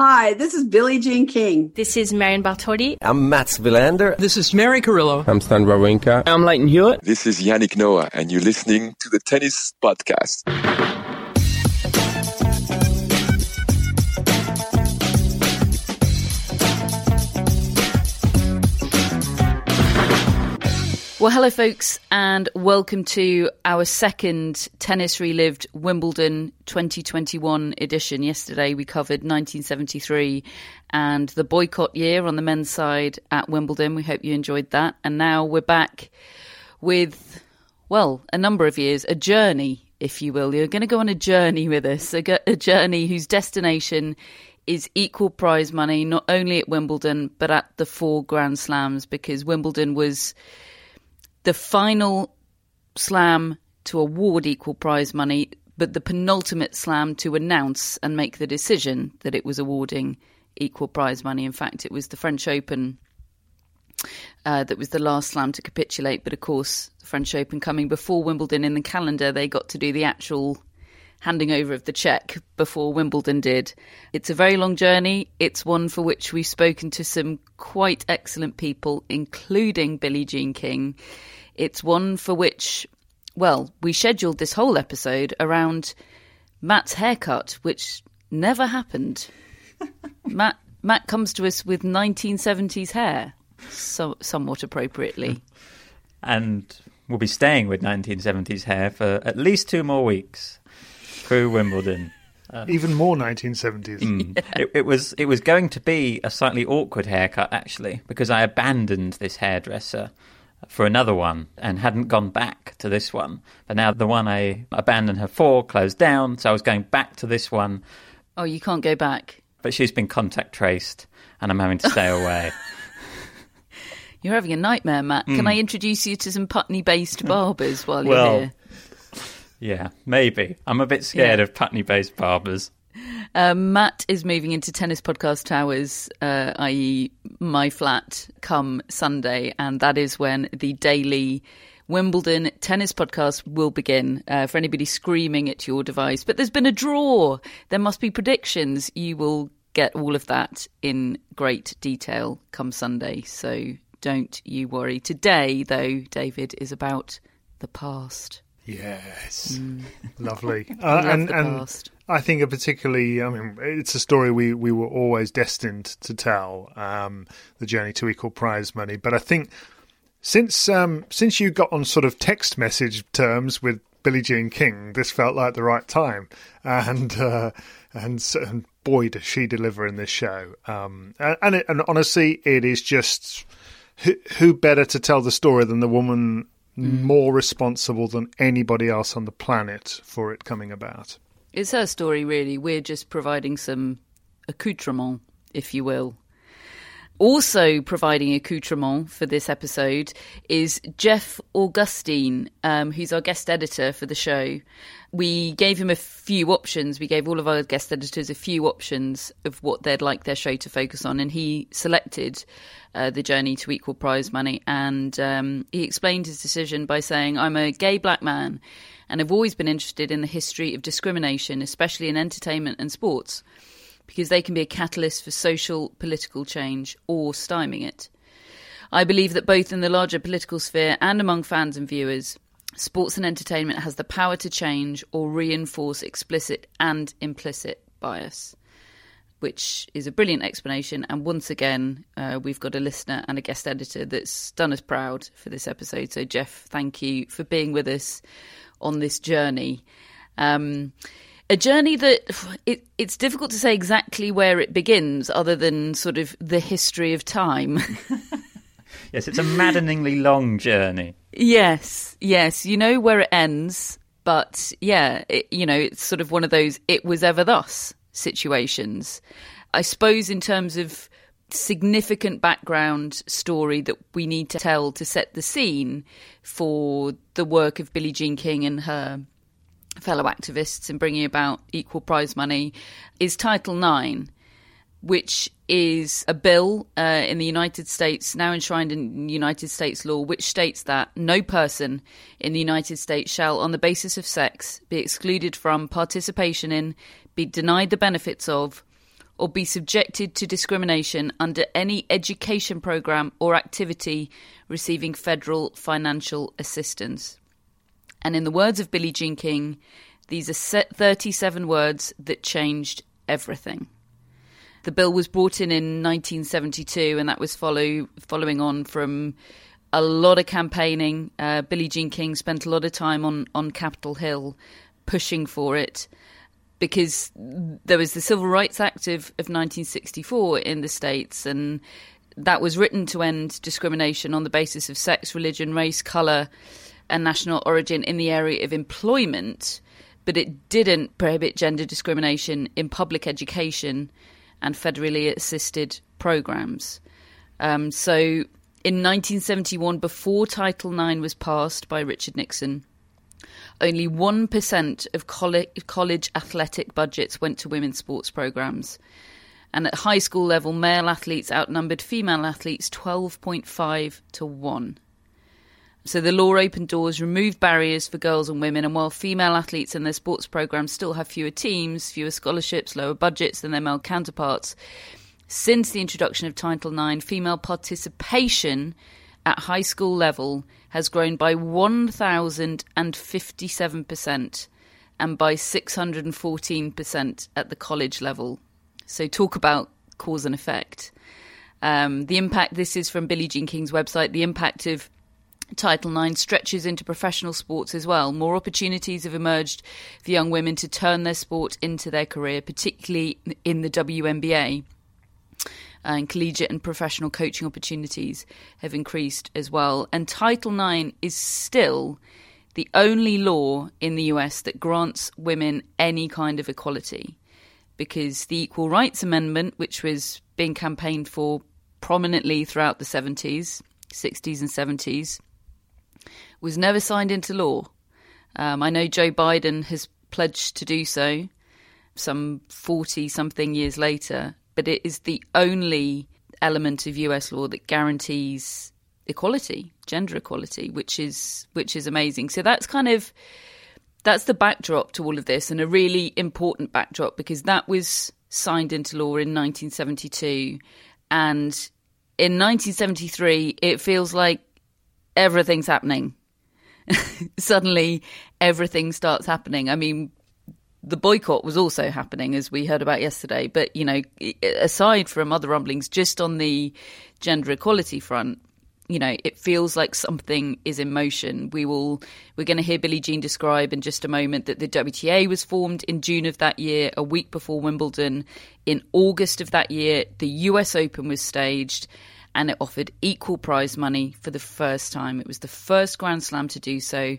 Hi, this is Billie Jean King. This is Marion Bartoli. I'm Mats Wilander. This is Mary Carillo. I'm Stan Wawrinka. I'm Lleyton Hewitt. This is Yannick Noah, and you're listening to the Tennis Podcast. Well, hello, folks, and welcome to our second Tennis Relived Wimbledon 2021 edition. Yesterday, we covered 1973 and the boycott year on the men's side at Wimbledon. We hope you enjoyed that. And now we're back with, well, a number of years, a journey, if you will. You're going to go on a journey with us, a, journey whose destination is equal prize money, not only at Wimbledon, but at the four Grand Slams, because Wimbledon was the final slam to award equal prize money, but the penultimate slam to announce and make the decision that it was awarding equal prize money. In fact, it was the French Open uh, that was the last slam to capitulate. But of course, the French Open coming before Wimbledon in the calendar, they got to do the actual handing over of the check before Wimbledon did. It's a very long journey. It's one for which we've spoken to some quite excellent people, including Billie Jean King. It's one for which, well, we scheduled this whole episode around Matt's haircut, which never happened. Matt Matt comes to us with 1970s hair, so somewhat appropriately. And we'll be staying with 1970s hair for at least two more weeks through Wimbledon. Uh, Even more 1970s. Mm, yeah. it, it, was it was going to be a slightly awkward haircut actually because I abandoned this hairdresser for another one and hadn't gone back to this one. But now the one I abandoned her for closed down, so I was going back to this one. Oh, you can't go back. But she's been contact traced and I'm having to stay away. You're having a nightmare, Matt. Mm. Can I introduce you to some Putney based barbers while you're here? Yeah, maybe. I'm a bit scared yeah. of Putney based barbers. Um, Matt is moving into Tennis Podcast Towers, uh, i.e., my flat, come Sunday, and that is when the daily Wimbledon tennis podcast will begin. Uh, for anybody screaming at your device, but there's been a draw. There must be predictions. You will get all of that in great detail come Sunday. So don't you worry. Today, though, David is about the past. Yes, mm. lovely. Uh, and, and I think, a particularly, I mean, it's a story we, we were always destined to tell. Um, the journey to equal prize money, but I think since um, since you got on sort of text message terms with Billie Jean King, this felt like the right time, and uh, and, and boy does she deliver in this show. Um, and it, and honestly, it is just who, who better to tell the story than the woman mm. more responsible than anybody else on the planet for it coming about. It's her story, really. We're just providing some accoutrement, if you will. Also providing accoutrement for this episode is Jeff Augustine, um, who's our guest editor for the show. We gave him a few options. We gave all of our guest editors a few options of what they'd like their show to focus on, and he selected uh, the journey to equal prize money. And um, he explained his decision by saying, I'm a gay black man and I've always been interested in the history of discrimination, especially in entertainment and sports because they can be a catalyst for social, political change or stymieing it. I believe that both in the larger political sphere and among fans and viewers, sports and entertainment has the power to change or reinforce explicit and implicit bias which is a brilliant explanation. And once again, uh, we've got a listener and a guest editor that's done us proud for this episode. So, Jeff, thank you for being with us on this journey. Um, a journey that it, it's difficult to say exactly where it begins, other than sort of the history of time. yes, it's a maddeningly long journey. Yes, yes. You know where it ends, but yeah, it, you know, it's sort of one of those it was ever thus situations. I suppose, in terms of significant background story that we need to tell to set the scene for the work of Billie Jean King and her fellow activists in bringing about equal prize money is Title IX, which is a bill uh, in the United States, now enshrined in United States law, which states that no person in the United States shall, on the basis of sex, be excluded from participation in, be denied the benefits of, or be subjected to discrimination under any education program or activity receiving federal financial assistance. And in the words of Billie Jean King, these are 37 words that changed everything. The bill was brought in in 1972, and that was follow, following on from a lot of campaigning. Uh, Billie Jean King spent a lot of time on, on Capitol Hill pushing for it because there was the Civil Rights Act of, of 1964 in the States, and that was written to end discrimination on the basis of sex, religion, race, colour, and national origin in the area of employment, but it didn't prohibit gender discrimination in public education and federally assisted programs. Um, so in 1971, before Title IX was passed by Richard Nixon, only 1% of college athletic budgets went to women's sports programs. And at high school level, male athletes outnumbered female athletes 12.5 to 1. So the law opened doors, removed barriers for girls and women, and while female athletes and their sports programs still have fewer teams, fewer scholarships, lower budgets than their male counterparts, since the introduction of Title IX, female participation at high school level has grown by 1,057% and by 614% at the college level. So, talk about cause and effect. Um, the impact, this is from Billie Jean King's website, the impact of Title IX stretches into professional sports as well. More opportunities have emerged for young women to turn their sport into their career, particularly in the WNBA uh, and collegiate and professional coaching opportunities have increased as well. And Title IX is still the only law in the US that grants women any kind of equality because the Equal Rights Amendment, which was being campaigned for prominently throughout the 70s, 60s, and 70s, was never signed into law. Um, I know Joe Biden has pledged to do so some 40 something years later, but it is the only element of US law that guarantees equality, gender equality, which is which is amazing. So that's kind of that's the backdrop to all of this and a really important backdrop because that was signed into law in 1972 and in 1973 it feels like everything's happening. Suddenly everything starts happening. I mean, the boycott was also happening, as we heard about yesterday. But, you know, aside from other rumblings, just on the gender equality front, you know, it feels like something is in motion. We will, we're going to hear Billie Jean describe in just a moment that the WTA was formed in June of that year, a week before Wimbledon. In August of that year, the US Open was staged and it offered equal prize money for the first time. It was the first Grand Slam to do so.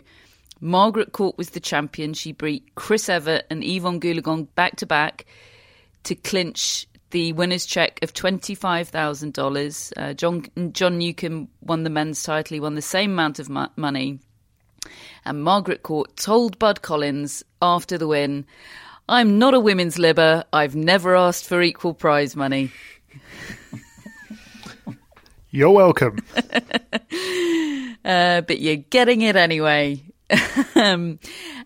Margaret Court was the champion. She beat Chris Evert and Evonne Goolagong back to back to clinch the winner's check of $25,000. Uh, John, John Newcombe won the men's title. He won the same amount of mo- money. And Margaret Court told Bud Collins after the win, I'm not a women's libber. I've never asked for equal prize money. You're welcome. uh, but you're getting it anyway. um,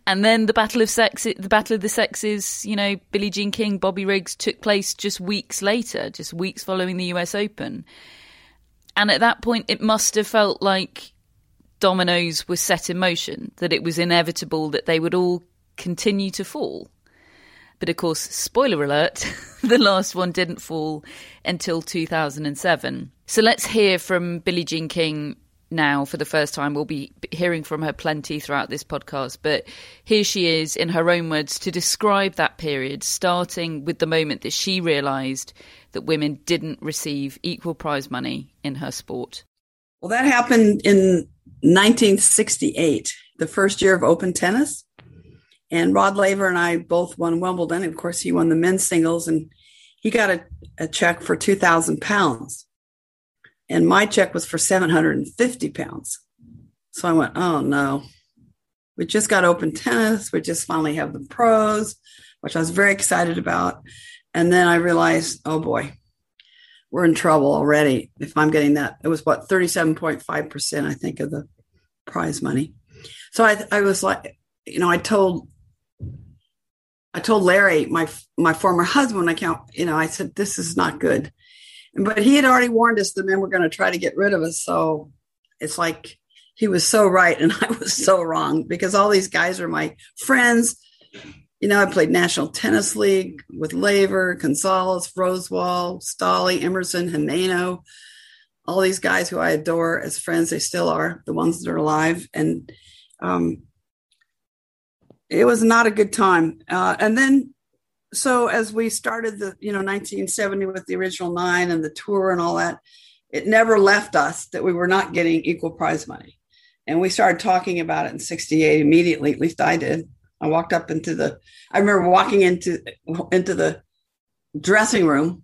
and then the battle of sex, the battle of the sexes, you know, Billie Jean King, Bobby Riggs took place just weeks later, just weeks following the US Open. And at that point, it must have felt like dominoes were set in motion, that it was inevitable that they would all continue to fall. But of course, spoiler alert, the last one didn't fall until 2007. So let's hear from Billie Jean King now for the first time. We'll be hearing from her plenty throughout this podcast, but here she is in her own words to describe that period, starting with the moment that she realised that women didn't receive equal prize money in her sport. Well, that happened in 1968, the first year of open tennis. And Rod Laver and I both won Wimbledon. Of course, he won the men's singles and he got a, a check for 2,000 pounds. And my check was for 750 pounds. So I went, oh no, we just got open tennis. We just finally have the pros, which I was very excited about. And then I realized, oh boy, we're in trouble already if I'm getting that. It was what, 37.5%, I think, of the prize money. So I, I was like, you know, I told I told Larry, my my former husband, I count, you know, I said this is not good, but he had already warned us the men were going to try to get rid of us. So it's like he was so right and I was so wrong because all these guys are my friends. You know, I played National Tennis League with Laver, Gonzalez, Rosewall, Stolle, Emerson, Gimeno, all these guys who I adore as friends. They still are the ones that are alive, and um, it was not a good time. Uh, and then, so as we started the, you know, 1970 with the original nine and the tour and all that, it never left us that we were not getting equal prize money. And we started talking about it in 68 immediately, at least I did. I walked up into the, I remember walking into, into the dressing room.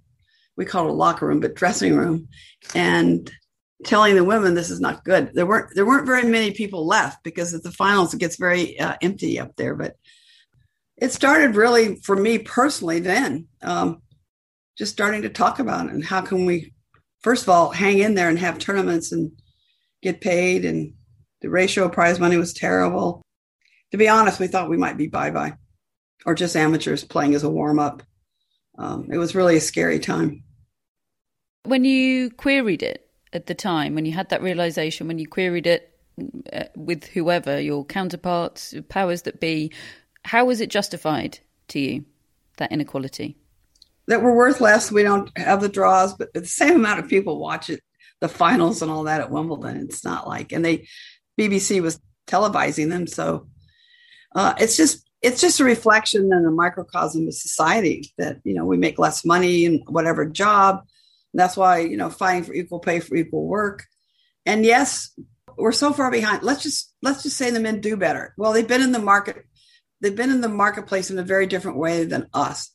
We call it a locker room, but dressing room. And telling the women this is not good. There weren't there weren't very many people left because at the finals it gets very uh, empty up there. But it started really for me personally then, um, just starting to talk about it and how can we first of all hang in there and have tournaments and get paid and the ratio of prize money was terrible. To be honest, we thought we might be bye bye or just amateurs playing as a warm up. Um, it was really a scary time. When you queried it, at the time when you had that realization, when you queried it uh, with whoever, your counterparts, powers that be, how was it justified to you, that inequality? That we're worth less. We don't have the draws, but the same amount of people watch it, the finals and all that at Wimbledon. It's not like, and they, BBC was televising them. So uh, it's just, it's just a reflection and a microcosm of society that, you know, we make less money in whatever job that's why, you know, fighting for equal pay for equal work. And yes, we're so far behind. Let's just let's just say the men do better. Well, they've been in the market, they've been in the marketplace in a very different way than us.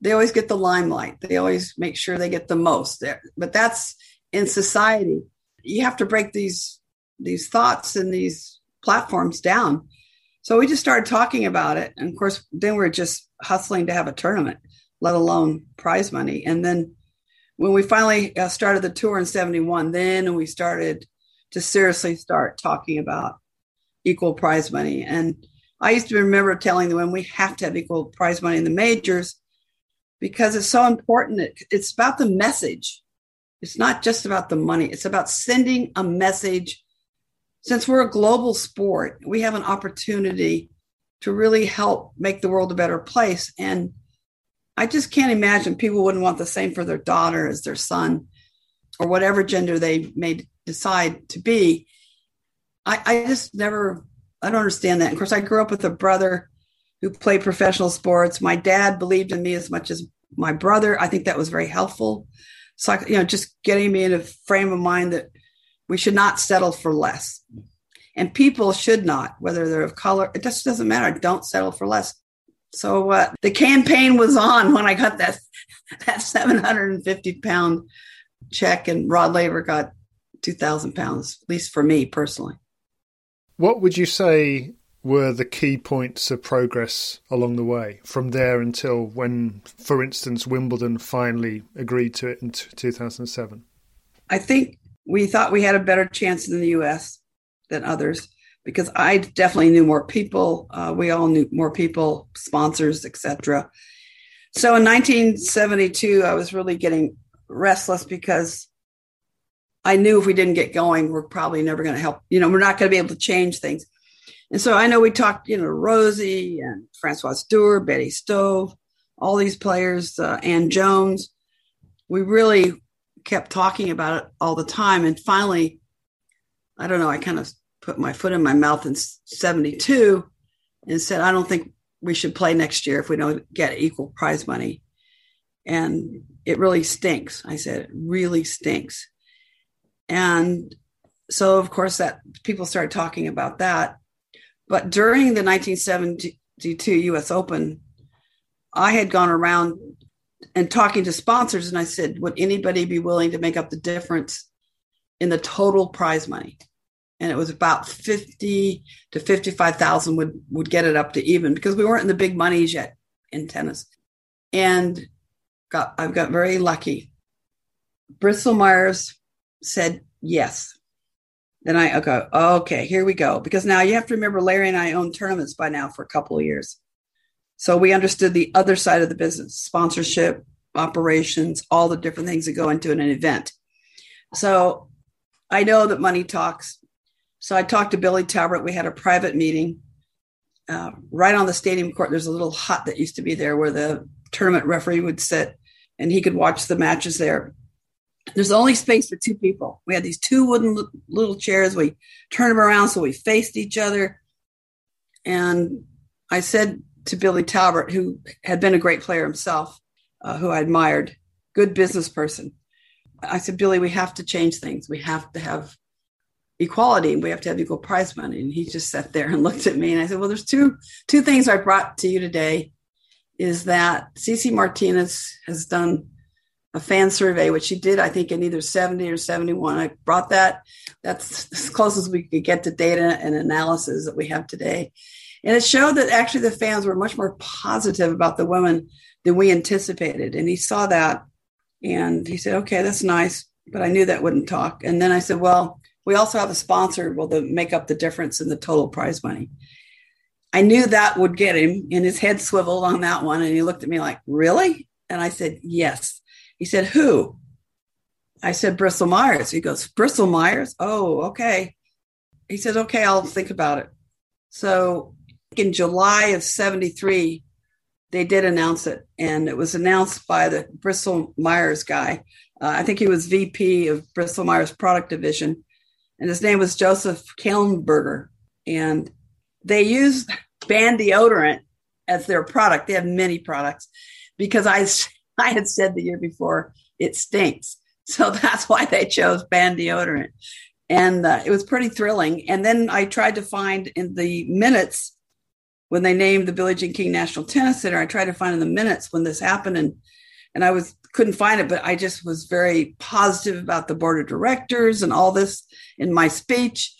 They always get the limelight. They always make sure they get the most there. But that's in society. You have to break these these thoughts and these platforms down. So we just started talking about it. And of course, then we're just hustling to have a tournament, let alone prize money. And then when we finally uh, started the tour in 71 then we started to seriously start talking about equal prize money. And i used to remember telling them we have to have equal prize money in the majors because it's so important. It, it's about the message. It's not just about the money. It's about sending a message. Since we're a global sport we have an opportunity to really help make the world a better place. And I just can't imagine people wouldn't want the same for their daughter as their son or whatever gender they may decide to be. I, I just never, I don't understand that. Of course, I grew up with a brother who played professional sports. My dad believed in me as much as my brother. I think that was very helpful. So, you know, just getting me in a frame of mind that we should not settle for less. And people should not, whether they're of color, it just doesn't matter. Don't settle for less. So uh, the campaign was on when I got that that 750 pound check, and Rod Laver got 2,000 pounds, at least for me personally. What would you say were the key points of progress along the way from there until when, for instance, Wimbledon finally agreed to it in 2007? I think we thought we had a better chance in the U.S. than others because I definitely knew more people. Uh, we all knew more people, sponsors, etc. So in 1972, I was really getting restless because I knew if we didn't get going, we're probably never going to help. You know, we're not going to be able to change things. And so I know we talked, you know, Rosie and Françoise Dürr, Betty Stove, all these players, uh, Ann Jones. We really kept talking about it all the time. And finally, I don't know, I kind of put my foot in my mouth in 72 and said, I don't think we should play next year if we don't get equal prize money. And it really stinks. I said, it really stinks. And so, of course, that people started talking about that. But during the 1972 US Open, I had gone around and talking to sponsors, and I said, Would anybody be willing to make up the difference in the total prize money? And it was about 50 to 55,000 would, would get it up to even because we weren't in the big monies yet in tennis. And got, I've got very lucky. Bristol Myers said yes. Then I go, okay, here we go. Because now you have to remember Larry and I own tournaments by now for a couple of years. So we understood the other side of the business sponsorship, operations, all the different things that go into an event. So I know that money talks. So I talked to Billy Talbert. We had a private meeting uh, right on the stadium court. There's a little hut that used to be there where the tournament referee would sit and he could watch the matches there. There's only space for two people. We had these two wooden little chairs. We turned them around so we faced each other. And I said to Billy Talbert, who had been a great player himself, uh, who I admired, good business person. I said, Billy, we have to change things. We have to have equality and we have to have equal prize money. And he just sat there and looked at me and I said, Well, there's two two things I brought to you today is that CC Martinez has done a fan survey, which she did, I think, in either 70 or 71. I brought that. That's as close as we could get to data and analysis that we have today. And it showed that actually the fans were much more positive about the women than we anticipated. And he saw that and he said, okay, that's nice. But I knew that wouldn't talk. And then I said, well, we also have a sponsor will the, make up the difference in the total prize money. I knew that would get him, and his head swiveled on that one. And he looked at me like, really? And I said, yes. He said, who? I said, Bristol Myers. He goes, Bristol Myers? Oh, okay. He said, okay, I'll think about it. So in July of 73, they did announce it, and it was announced by the Bristol Myers guy. Uh, I think he was VP of Bristol Myers Product Division, and his name was Joseph Kalnberger. And they used Ban deodorant as their product. They have many products because I, I had said the year before it stinks. So that's why they chose Ban deodorant. And uh, it was pretty thrilling. And then I tried to find in the minutes when they named the Billie Jean King National Tennis Center. I tried to find in the minutes when this happened, and and I was couldn't find it, but I just was very positive about the board of directors and all this in my speech.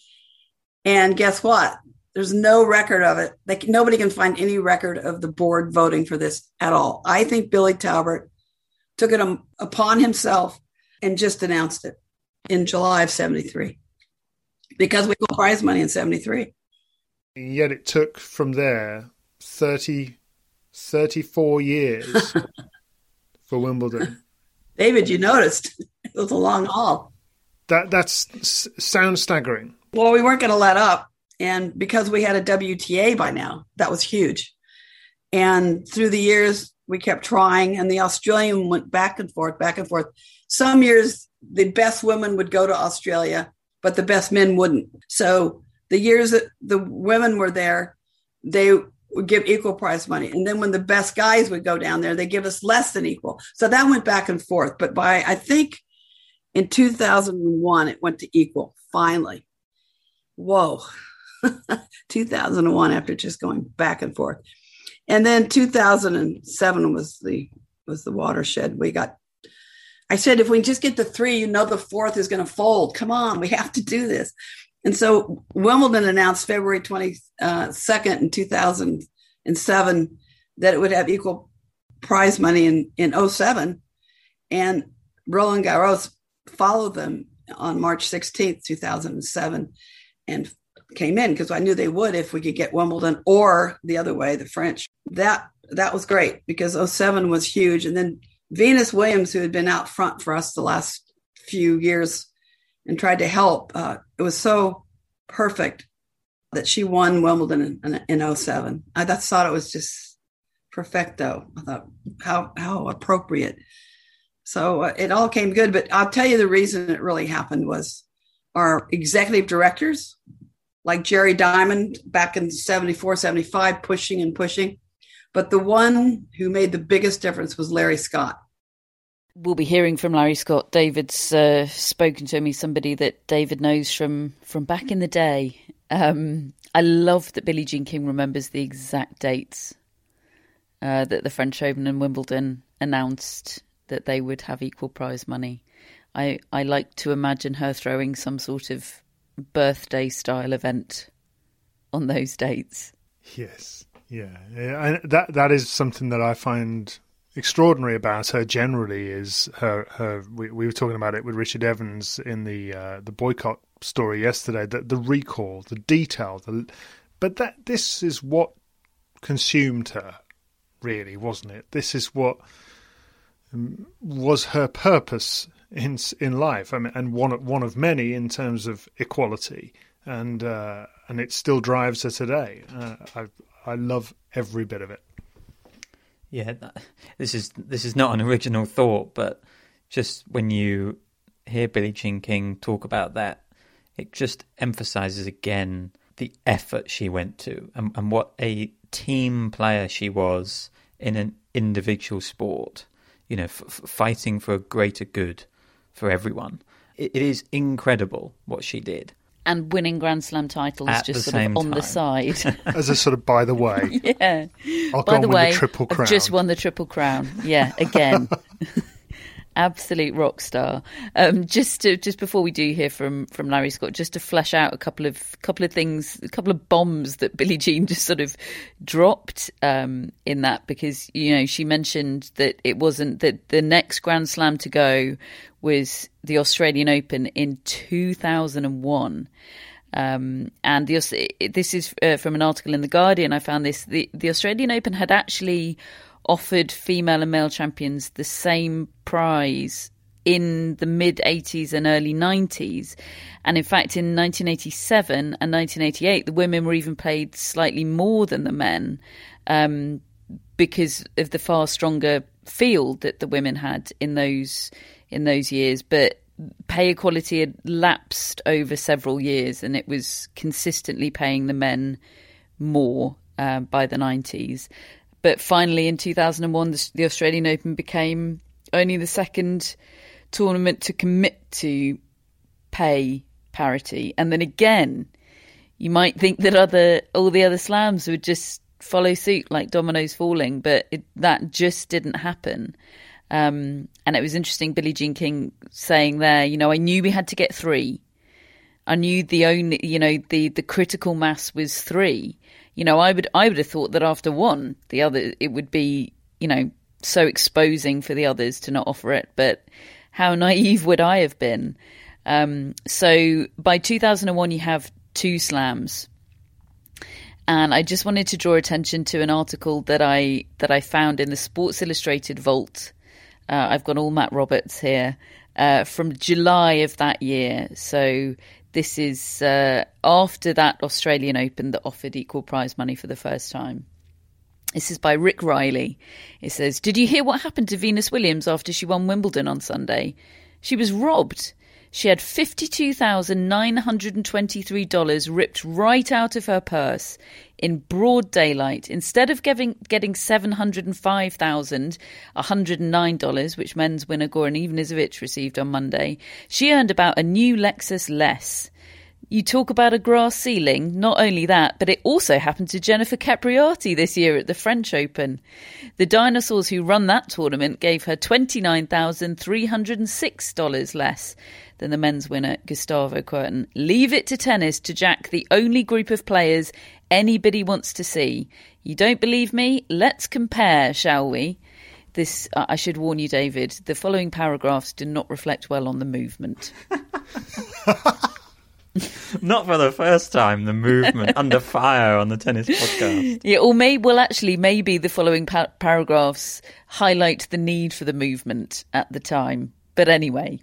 And guess what? There's no record of it. Like nobody can find any record of the board voting for this at all. I think Billy Talbert took it um, upon himself and just announced it in July of 73 because we got prize money in 73. Yet it took from there 30, 34 years for Wimbledon. David, you noticed it was a long haul. That that's sounds staggering. Well, we weren't going to let up, and because we had a WTA by now, that was huge. And through the years, we kept trying, and the Australian went back and forth, back and forth. Some years, the best women would go to Australia, but the best men wouldn't. So the years that the women were there, they would give equal prize money. And then when the best guys would go down there, they give us less than equal. So that went back and forth. But by, I think in 2001, it went to equal finally. Whoa. 2001 after just going back and forth. And then 2007 was the was the watershed. We got I said if we just get the 3, you know the fourth is going to fold. Come on, we have to do this. And so Wimbledon announced February 22nd uh, in 2007 that it would have equal prize money in, in 07. And Roland Garros followed them on March 16th, 2007, and came in because I knew they would if we could get Wimbledon or the other way, the French. That that was great because 07 was huge. And then Venus Williams, who had been out front for us the last few years, and tried to help. Uh, it was so perfect that she won Wimbledon in, in, in 07. I thought it was just perfecto. I thought how how appropriate. So uh, it all came good. But I'll tell you the reason it really happened was our executive directors, like Jerry Diamond back in 74, 75, pushing and pushing. But the one who made the biggest difference was Larry Scott. We'll be hearing from Larry Scott. David's uh, spoken to me, somebody that David knows from from back in the day. Um, I love that Billie Jean King remembers the exact dates uh, that the French Open and Wimbledon announced that they would have equal prize money. I, I like to imagine her throwing some sort of birthday style event on those dates. Yes, yeah, yeah. That that is something that I find extraordinary about her. Generally, is her her. We, we were talking about it with Richard Evans in the uh, the boycott story yesterday. That the recall, the detail, the but that this is what consumed her, really, wasn't it? This is what um, was her purpose in in life. I mean, and one one of many in terms of equality, and uh, and it still drives her today. Uh, I I love every bit of it. Yeah, this is this is not an original thought, but just when you hear Billie Jean King talk about that, it just emphasizes again the effort she went to and, and what a team player she was in an individual sport. You know, f- fighting for a greater good for everyone. It, it is incredible what she did. And winning Grand Slam titles At just sort of same on the side. As a sort of by the way, yeah. I'll By go the and way, the triple I've crown. just won the triple crown. Yeah, again. Absolute rock star. Um, just to, just before we do hear from from Larry Scott, just to flesh out a couple of couple of things, a couple of bombs that Billie Jean just sort of dropped um, in that because you know she mentioned that it wasn't that the next Grand Slam to go was the Australian Open in two thousand and one. Um, and the, this is uh, from an article in the Guardian. I found this: the, the Australian Open had actually offered female and male champions the same prize in the mid 80s and early 90s. And in fact, in 1987 and 1988, the women were even paid slightly more than the men um, because of the far stronger field that the women had in those in those years. But pay equality had lapsed over several years, and it was consistently paying the men more uh, by the 90s. But finally, in 2001, the, the Australian Open became only the second tournament to commit to pay parity. And then again, you might think that other all the other slams would just follow suit like dominoes falling, but it, that just didn't happen. Um, and it was interesting, Billie Jean King saying there, you know, I knew we had to get three. I knew the only, you know, the the critical mass was three. You know, I would I would have thought that after one, the other it would be, you know, so exposing for the others to not offer it. But how naive would I have been? Um, so by 2001, you have two slams. And I just wanted to draw attention to an article that I that I found in the Sports Illustrated vault. Uh, I've got all Matt Roberts here uh, from July of that year. So this is uh, after that Australian Open that offered equal prize money for the first time. This is by Rick Reilly. It says, Did you hear what happened to Venus Williams after she won Wimbledon on Sunday? She was robbed. She had $52,923 ripped right out of her purse in broad daylight. Instead of getting, getting $705,109, which men's winner Goran Ivanisevic received on Monday, she earned about a new Lexus less. You talk about a grass ceiling. Not only that, but it also happened to Jennifer Capriati this year at the French Open. The dinosaurs who run that tournament gave her $29,306 less than the men's winner, Gustavo Kuerten. Leave it to tennis to jack the only group of players anybody wants to see. You don't believe me? Let's compare, shall we? This, I should warn you, David, the following paragraphs do not reflect well on the movement. Not for the first time, the movement under fire on the tennis podcast. Yeah, or maybe, well, actually, maybe the following pa- paragraphs highlight the need for the movement at the time. But anyway,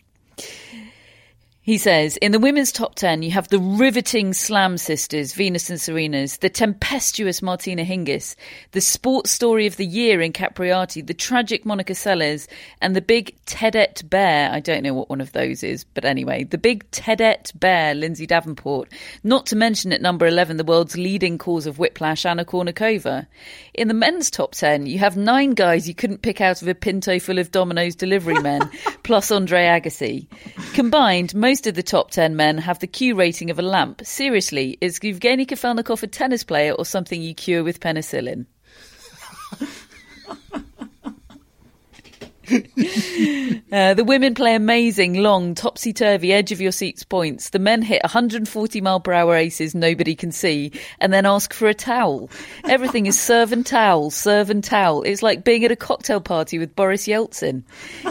He says, in the women's top 10, you have the riveting Slam sisters, Venus and Serena's, the tempestuous Martina Hingis, the sports story of the year in Capriati, the tragic Monica Seles, and the big Tedette Bear. I don't know what one of those is, but anyway, the big Tedette Bear, Lindsay Davenport. Not to mention at number 11, the world's leading cause of whiplash, Anna Kournikova. In the men's top 10, you have nine guys you couldn't pick out of a pinto full of Domino's delivery men, plus Andre Agassi. Combined, most most of the top 10 men have the Q rating of a lamp. Seriously, is Evgeny Kafelnikov a tennis player or something you cure with penicillin? uh, the women play amazing, long, topsy turvy, edge of your seats points. The men hit 140 mile per hour aces nobody can see and then ask for a towel. Everything is serve and towel, serve and towel. It's like being at a cocktail party with Boris Yeltsin.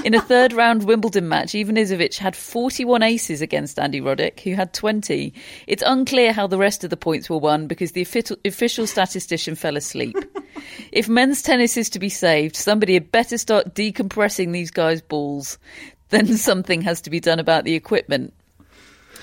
In a third round Wimbledon match, Ivan Ivanisevic had 41 aces against Andy Roddick, who had 20. It's unclear how the rest of the points were won because the official statistician fell asleep. If men's tennis is to be saved, somebody had better start decompressing these guys' balls. Then something has to be done about the equipment.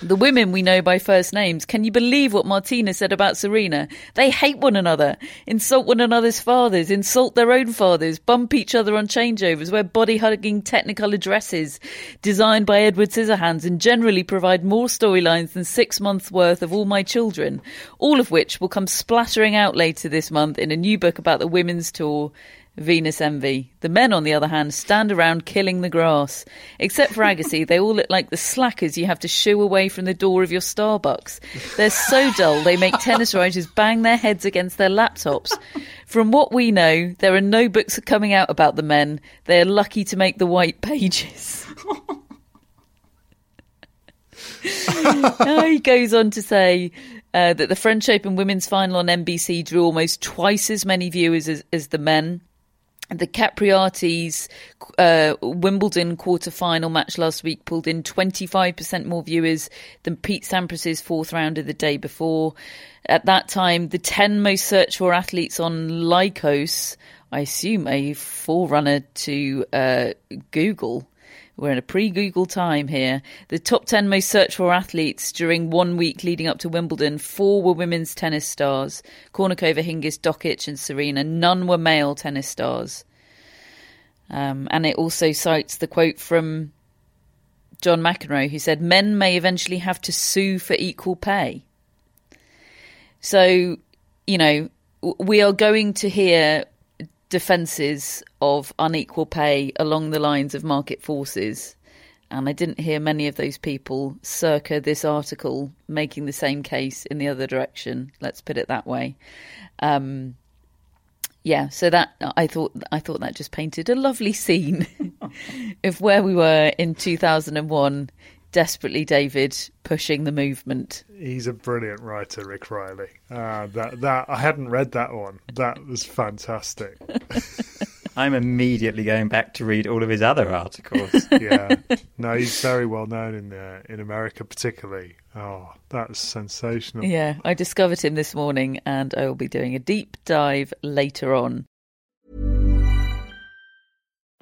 The women we know by first names. Can you believe what Martina said about Serena? They hate one another, insult one another's fathers, insult their own fathers, bump each other on changeovers, wear body hugging technicolor dresses designed by Edward Scissorhands, and generally provide more storylines than six months worth of All My Children, all of which will come splattering out later this month in a new book about the women's tour Venus envy. The men, on the other hand, stand around killing the grass. Except for Agassi, they all look like the slackers you have to shoo away from the door of your Starbucks. They're so dull they make tennis writers bang their heads against their laptops. From what we know, there are no books coming out about the men. They are lucky to make the white pages. he goes on to say uh, that the French Open women's final on NBC drew almost twice as many viewers as, as the men the Capriati's uh, Wimbledon quarter-final match last week pulled in 25% more viewers than Pete Sampras's fourth round of the day before. At that time, the 10 most searched for athletes on Lycos, I assume a forerunner to uh, Google, we're in a pre Google time here. The top 10 most searched for athletes during one week leading up to Wimbledon. Four were women's tennis stars Kournikova, Hingis, Dokic, and Serena. None were male tennis stars. Um, and it also cites the quote from John McEnroe, who said, Men may eventually have to sue for equal pay. So, you know, we are going to hear defences of unequal pay along the lines of market forces. And I didn't hear many of those people circa this article making the same case in the other direction. Let's put it that way. Um, yeah, so that I thought I thought that just painted a lovely scene of where we were in 2001 desperately David pushing the movement. He's a brilliant writer, Rick Reilly. Uh, that that I hadn't read that one. That was fantastic. I'm immediately going back to read all of his other articles. yeah, no, he's very well known in uh, in America, particularly. Oh, that's sensational. Yeah, I discovered him this morning, and I will be doing a deep dive later on.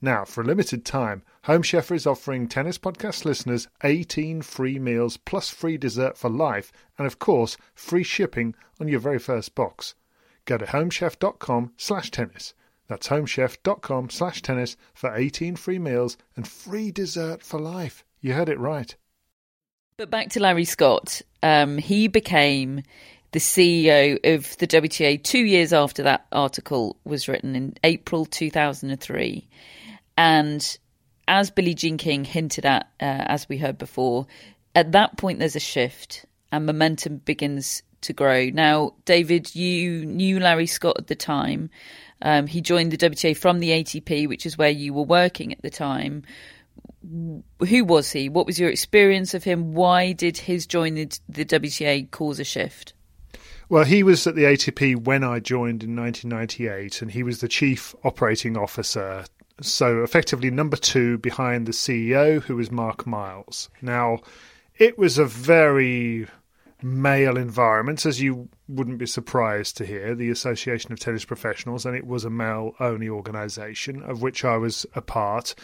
Now, for a limited time, Home Chef is offering Tennis Podcast listeners 18 free meals plus free dessert for life, and of course, free shipping on your very first box. Go to homechef.com slash tennis. That's homechef.com slash tennis for 18 free meals and free dessert for life. You heard it right. But back to Larry Scott. Um, he became the CEO of the WTA two years after that article was written in April 2003. And as Billie Jean King hinted at, uh, as we heard before, at that point there's a shift and momentum begins to grow. Now, David, you knew Larry Scott at the time. Um, he joined the WTA from the ATP, which is where you were working at the time. Who was he? What was your experience of him? Why did his joining the, the WTA cause a shift? Well, he was at the ATP when I joined in 1998, and he was the chief operating officer so effectively number two behind the CEO, who was Mark Miles. Now, it was a very male environment, as you wouldn't be surprised to hear, the Association of Tennis Professionals, and it was a male only organisation of which I was a part.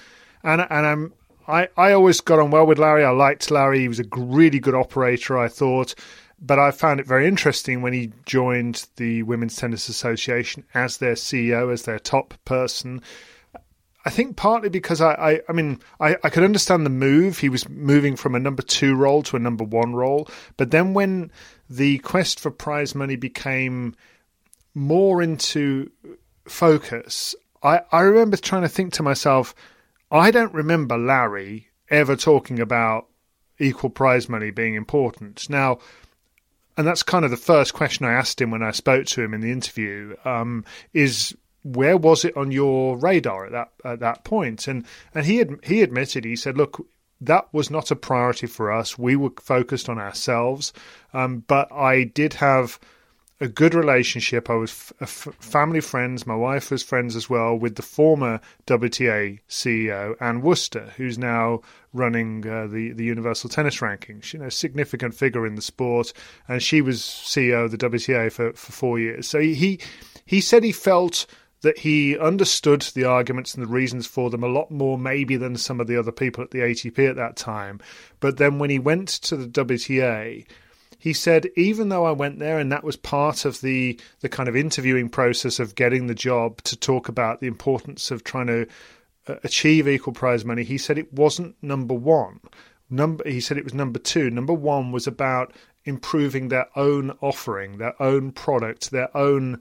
And and I'm I, I always got on well with Larry. I liked Larry. He was a really good operator, I thought. But I found it very interesting when he joined the Women's Tennis Association as their CEO, as their top person I think partly because I, I, I mean, I, I could understand the move. He was moving from a number two role to a number one role. But then when the quest for prize money became more into focus, I, I remember trying to think to myself, I don't remember Larry ever talking about equal prize money being important. Now, and that's kind of the first question I asked him when I spoke to him in the interview. Um, is where was it on your radar at that at that point? And and he had, he admitted he said, look, that was not a priority for us. We were focused on ourselves, um, but I did have a good relationship. I was family friends. My wife was friends as well with the former WTA CEO Anne Worcester, who's now running uh, the the Universal Tennis Rankings. You know, significant figure in the sport, and she was CEO of the WTA for, for four years. So he he said he felt that he understood the arguments and the reasons for them a lot more, maybe, than some of the other people at the ATP at that time. But then when he went to the WTA, he said, even though I went there and that was part of the, the kind of interviewing process of getting the job to talk about the importance of trying to uh, achieve equal prize money, he said it wasn't number one. Number, he said it was number two. Number one was about improving their own offering, their own product, their own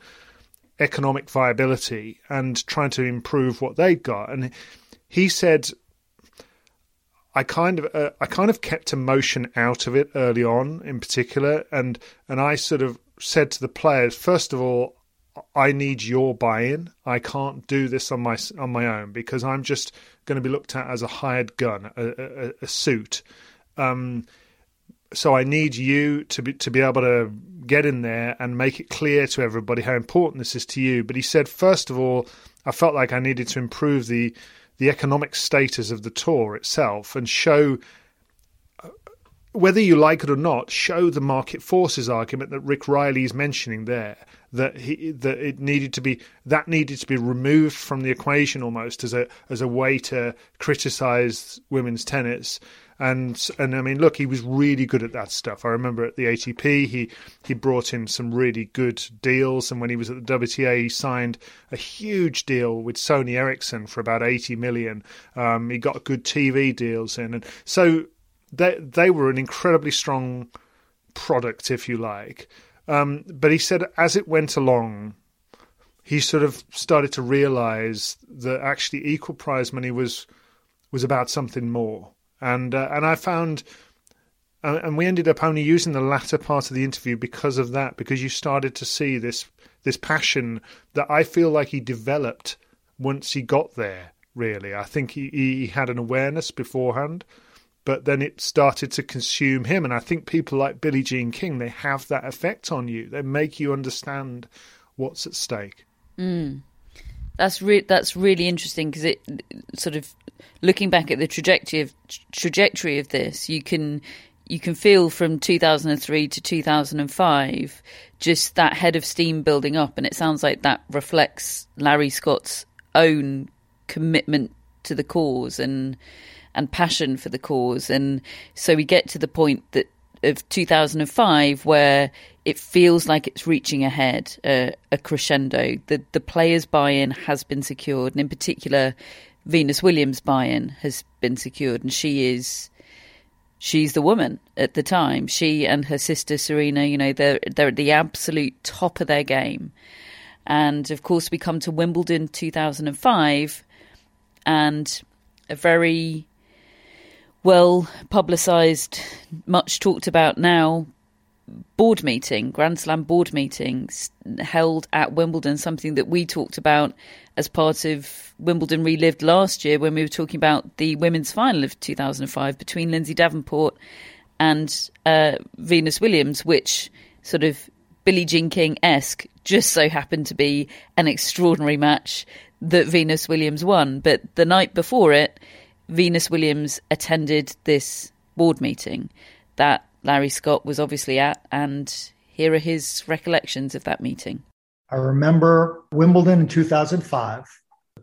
economic viability and trying to improve what they'd got. And he said, I kind of uh, I kind of kept emotion out of it early on, in particular, and and I sort of said to the players, first of all, I need your buy-in. I can't do this on my on my own because I'm just going to be looked at as a hired gun, a, a, a suit. Um, so I need you to be to be able to get in there and make it clear to everybody how important this is to you. But he said, first of all, I felt like I needed to improve the the economic status of the tour itself and show uh, whether you like it or not, show the market forces argument that Rick Reilly is mentioning there. That he that it needed to be that needed to be removed from the equation almost as a as a way to criticize women's tennis and and I mean, look, he was really good at that stuff. I remember at the ATP, he he brought in some really good deals, and when he was at the WTA, he signed a huge deal with Sony Ericsson for about eighty million. Um, he got good TV deals in, and so they they were an incredibly strong product, if you like. Um, but he said as it went along, he sort of started to realise that actually equal prize money was was about something more and uh, and I found. Uh, and we ended up only using the latter part of the interview because of that, because you started to see this this passion that I feel like he developed once he got there. Really, I think he, he had an awareness beforehand, but then it started to consume him. And I think people like Billie Jean King, they have that effect on you. They make you understand what's at stake. Mm. That's re- that's really interesting because it sort of looking back at the trajectory of trajectory of this, you can you can feel from 2003 to 2005 just that head of steam building up, and it sounds like that reflects Larry Scott's own commitment to the cause and and passion for the cause, and so we get to the point that of 2005 where it feels like it's reaching ahead uh, a crescendo. The the players' buy-in has been secured, and in particular, Venus Williams' buy-in has been secured, and she is she's the woman at the time. She and her sister Serena, you know, they're they're at the absolute top of their game. And of course, we come to Wimbledon 2005, and a very well publicized, much talked about now board meeting, Grand Slam board meetings held at Wimbledon, something that we talked about as part of Wimbledon Relived last year when we were talking about the women's final of 2005 between Lindsay Davenport and uh, Venus Williams, which sort of Billie Jean King esque just so happened to be an extraordinary match that Venus Williams won. But the night before it, Venus Williams attended this board meeting that Larry Scott was obviously at, and here are his recollections of that meeting. I remember Wimbledon in 2005,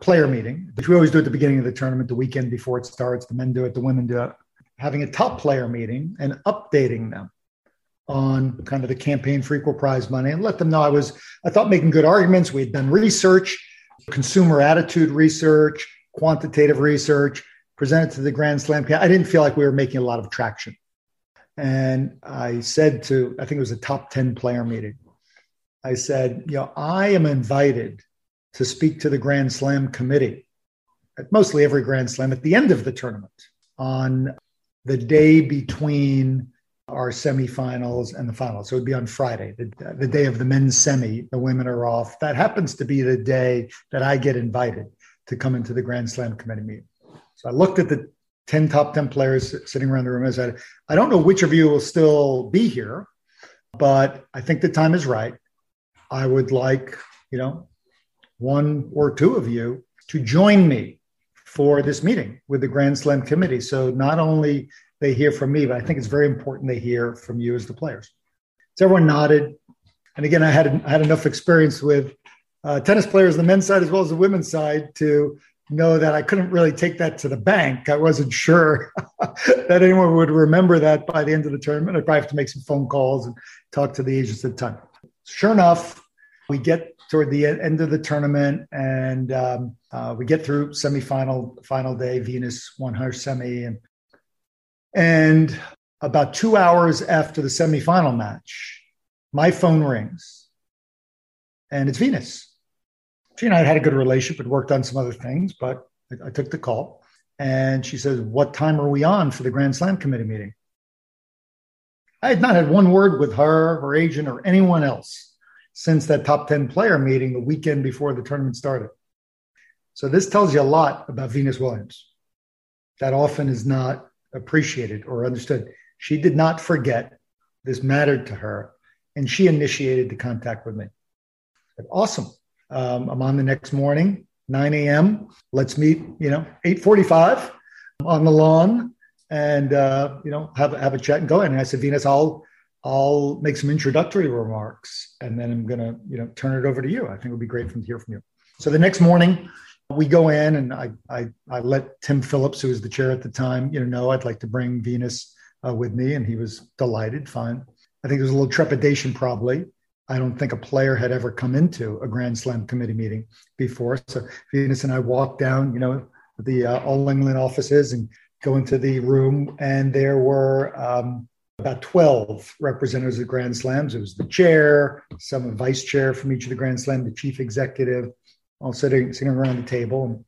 player meeting, which we always do at the beginning of the tournament, the weekend before it starts. The men do it, the women do it. Having a top player meeting and updating them on kind of the campaign for equal prize money and let them know I was, I thought, making good arguments. We had done research, consumer attitude research, quantitative research, presented to the Grand Slam. I didn't feel like we were making a lot of traction. And I said to, I think it was a top 10 player meeting, I said, you know, I am invited to speak to the Grand Slam committee at mostly every Grand Slam at the end of the tournament on the day between our semifinals and the finals. So it would be on Friday, the, the day of the men's semi. The women are off. That happens to be the day that I get invited to come into the Grand Slam committee meeting. So I looked at the 10 top 10 players sitting around the room. I said, I don't know which of you will still be here, but I think the time is right. I would like, you know, one or two of you to join me for this meeting with the Grand Slam committee. So not only they hear from me, but I think it's very important they hear from you as the players. So everyone nodded. And again, I had, I had enough experience with uh, tennis players on the men's side as well as the women's side to know that I couldn't really take that to the bank. I wasn't sure that anyone would remember that by the end of the tournament. I'd probably have to make some phone calls and talk to the agents at the time. Sure enough, we get toward the end of the tournament and um, uh, we get through semifinal final day. Venus won her semi, and and about two hours after the semifinal match, my phone rings, and it's Venus she and I had a good relationship, had worked on some other things, but I, I took the call. And she says, What time are we on for the Grand Slam committee meeting? I had not had one word with her, her agent, or anyone else since that top 10 player meeting the weekend before the tournament started. So this tells you a lot about Venus Williams. That often is not appreciated or understood. She did not forget this mattered to her, and she initiated the contact with me. Said, awesome. Um, I'm on the next morning, 9 a.m. Let's meet, you know, 8:45 on the lawn, and uh, you know, have have a chat and go in. And I said, Venus, I'll I'll make some introductory remarks, and then I'm gonna, you know, turn it over to you. I think it would be great to hear from you. So the next morning, we go in, and I I, I let Tim Phillips, who was the chair at the time, you know, know I'd like to bring Venus uh, with me, and he was delighted. Fine. I think there was a little trepidation probably I don't think a player had ever come into a Grand Slam committee meeting before. So Venus and I walked down, you know, the uh, All England offices and go into the room, and there were um, about 12 representatives of Grand Slams. It was the chair, some vice chair from each of the Grand Slam, the chief executive, all sitting, sitting around the table. And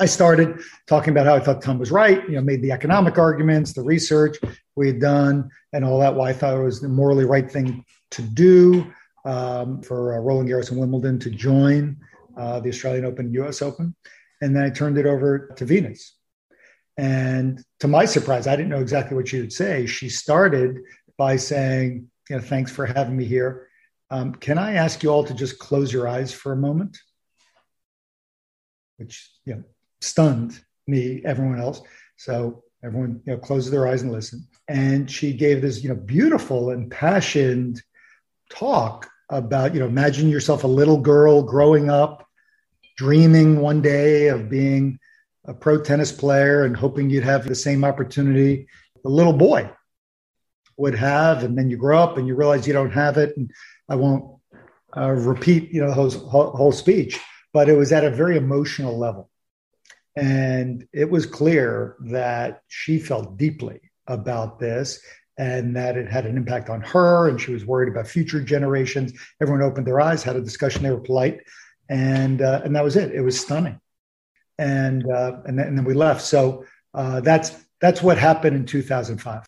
I started talking about how I thought Tom was right, you know, made the economic arguments, the research we had done, and all that, why I thought it was the morally right thing to do um, for uh, Roland Garros and Wimbledon to join uh, the Australian Open, US Open. And then I turned it over to Venus. And to my surprise, I didn't know exactly what she would say. She started by saying, you know, thanks for having me here. Um, can I ask you all to just close your eyes for a moment? Which, you know, stunned me, everyone else. So everyone, you know, closes their eyes and listen. And she gave this, you know, beautiful, impassioned talk about, you know, imagine yourself a little girl growing up, dreaming one day of being a pro tennis player and hoping you'd have the same opportunity the little boy would have. And then you grow up and you realize you don't have it. And I won't uh, repeat, you know, the whole, whole speech, but it was at a very emotional level. And it was clear that she felt deeply about this and that it had an impact on her and she was worried about future generations. Everyone opened their eyes had a discussion they were polite and uh, and that was it. It was stunning. And uh, and, then, and then we left. So uh, that's that's what happened in 2005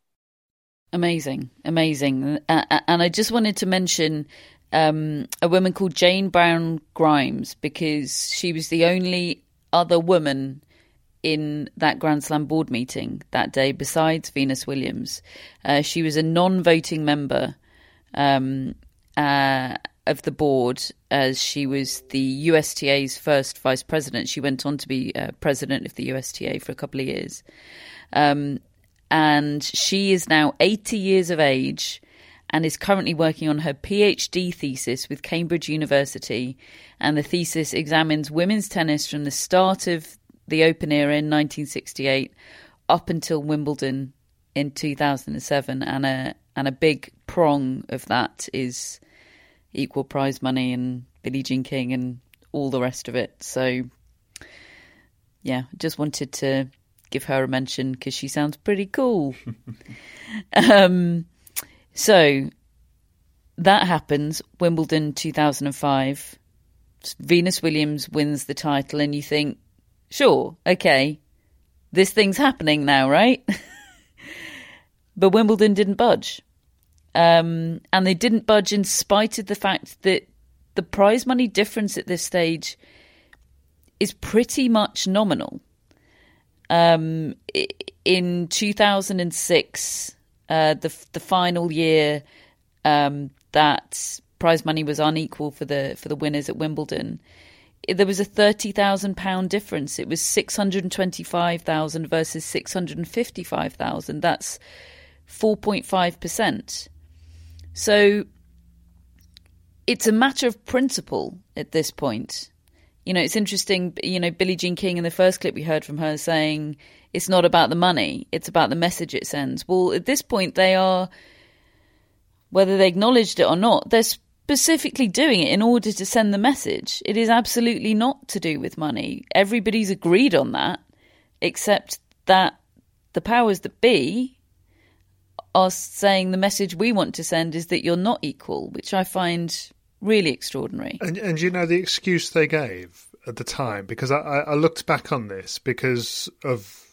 amazing. Amazing. And i just wanted to mention um, a woman called jane brown grimes because she was the only other woman in that Grand Slam board meeting that day, besides Venus Williams. Uh, she was a non voting member um, uh, of the board as she was the USTA's first vice president. She went on to be uh, president of the USTA for a couple of years. Um, and she is now 80 years of age and is currently working on her PhD thesis with Cambridge University. And the thesis examines women's tennis from the start of the Open era in 1968 up until Wimbledon in 2007, and a and a big prong of that is equal prize money and Billie Jean King and all the rest of it. So, yeah, just wanted to give her a mention because she sounds pretty cool. um, so that happens. Wimbledon 2005. Venus Williams wins the title, and you think, sure, okay, this thing's happening now, right? but Wimbledon didn't budge. Um, and they didn't budge in spite of the fact that the prize money difference at this stage is pretty much nominal. Um, in 2006, uh, the the final year um, that prize money was unequal for the for the winners at Wimbledon, there was a thirty thousand pound difference. It was six hundred and twenty five thousand versus six hundred and fifty five thousand. That's four point five percent. So it's a matter of principle at this point. You know, it's interesting. You know, Billie Jean King in the first clip we heard from her saying it's not about the money; it's about the message it sends. Well, at this point, they are, whether they acknowledged it or not, they're specifically doing it in order to send the message. It is absolutely not to do with money. Everybody's agreed on that, except that the powers that be are saying the message we want to send is that you're not equal, which I find really extraordinary. And, and you know the excuse they gave at the time, because I, I looked back on this because of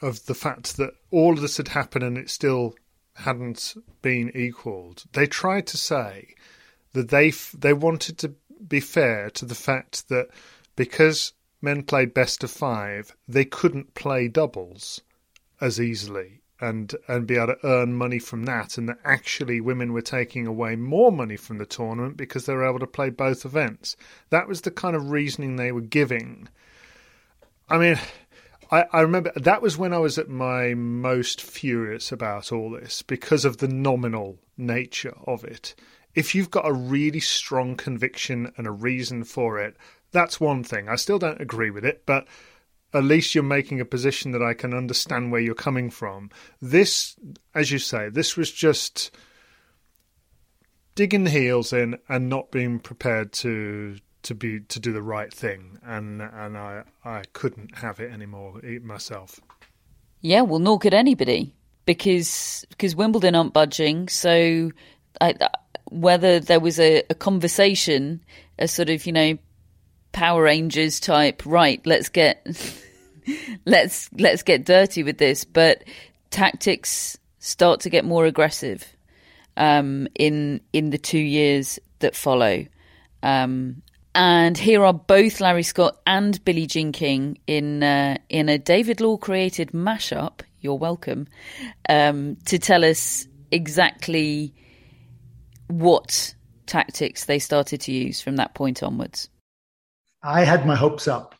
of the fact that all of this had happened and it still hadn't been equalled. They tried to say that they they wanted to be fair to the fact that because men played best of five, they couldn't play doubles as easily and and be able to earn money from that, and that actually women were taking away more money from the tournament because they were able to play both events. That was the kind of reasoning they were giving. I mean. I, I remember that was when I was at my most furious about all this because of the nominal nature of it if you've got a really strong conviction and a reason for it, that's one thing. I still don't agree with it, but at least you're making a position that I can understand where you're coming from. This, as you say, this was just digging the heels in and not being prepared to to be to do the right thing, and and I I couldn't have it anymore myself. Yeah, well, nor could anybody because because Wimbledon aren't budging, so I whether there was a, a conversation, a sort of you know Power Rangers type. Right, let's get let's let's get dirty with this. But tactics start to get more aggressive um, in in the two years that follow, um, And here are both Larry Scott and Billie Jean King in uh, in a David Law created mashup. You're welcome um, to tell us exactly what tactics they started to use from that point onwards. I had my hopes up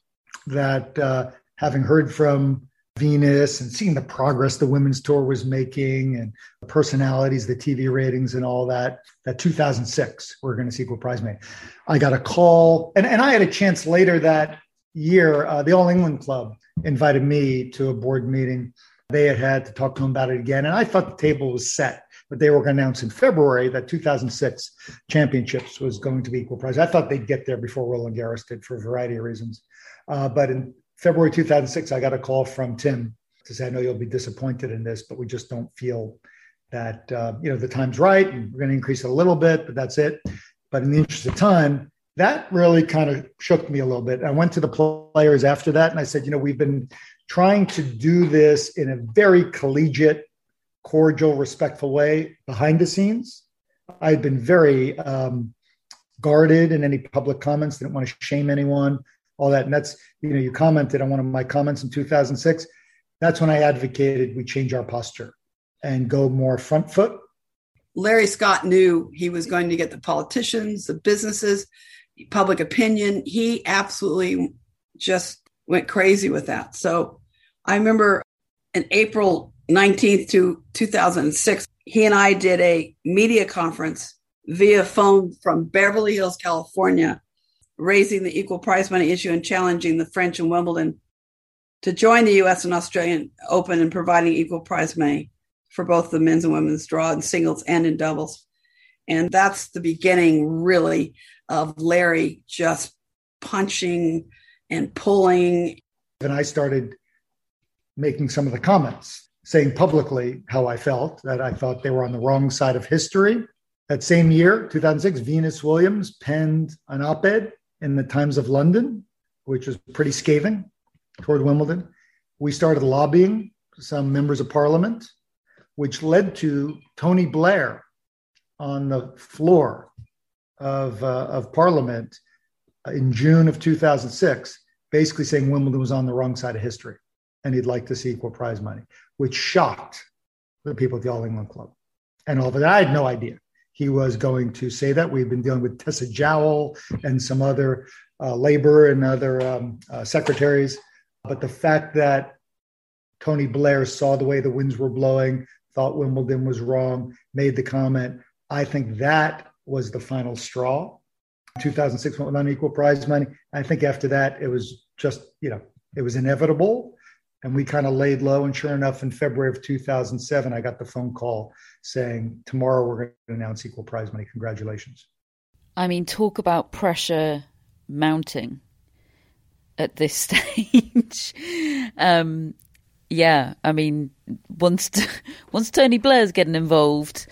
that uh, having heard from Venus and seeing the progress the women's tour was making and the personalities, the TV ratings, and all that. That 2006, we're going to see equal prize money. I got a call, and, and I had a chance later that year. Uh, the All England Club invited me to a board meeting. They had had to talk to them about it again, and I thought the table was set. But they were going to announce in February that 2006 championships was going to be equal prize. I thought they'd get there before Roland Garros did for a variety of reasons. Uh, but in February 2006, I got a call from Tim to say, I know you'll be disappointed in this, but we just don't feel that, uh, you know, the time's right and we're going to increase it a little bit, but that's it. But in the interest of time, that really kind of shook me a little bit. I went to the players after that and I said, you know, we've been trying to do this in a very collegiate, cordial, respectful way behind the scenes. I'd been very um, guarded in any public comments, didn't want to shame anyone all that. And that's, you know, you commented on one of my comments in 2006. That's when I advocated we change our posture and go more front foot. Larry Scott knew he was going to get the politicians, the businesses, public opinion. He absolutely just went crazy with that. So I remember in April 19th to 2006, he and I did a media conference via phone from Beverly Hills, California, raising the equal prize money issue and challenging the French and Wimbledon to join the U.S. and Australian Open and providing equal prize money for both the men's and women's draw in singles and in doubles. And that's the beginning, really, of Larry just punching and pulling. And I started making some of the comments, saying publicly how I felt, that I thought they were on the wrong side of history. That same year, 2006, Venus Williams penned an op ed in the Times of London, which was pretty scathing toward Wimbledon. We started lobbying some members of parliament, which led to Tony Blair on the floor of, uh, of parliament in June of 2006, basically saying Wimbledon was on the wrong side of history and he'd like to see equal prize money, which shocked the people at the All England Club. And all of that, I had no idea he was going to say that. We've been dealing with Tessa Jowell and some other uh, labor and other um, uh, secretaries. But the fact that Tony Blair saw the way the winds were blowing, thought Wimbledon was wrong, made the comment, I think that was the final straw. 2006 went with unequal prize money. I think after that, it was just, you know, it was inevitable and we kind of laid low. And sure enough, in February of 2007, I got the phone call saying, Tomorrow we're going to announce equal prize money. Congratulations. I mean, talk about pressure mounting at this stage. um, yeah, I mean, once once Tony Blair's getting involved,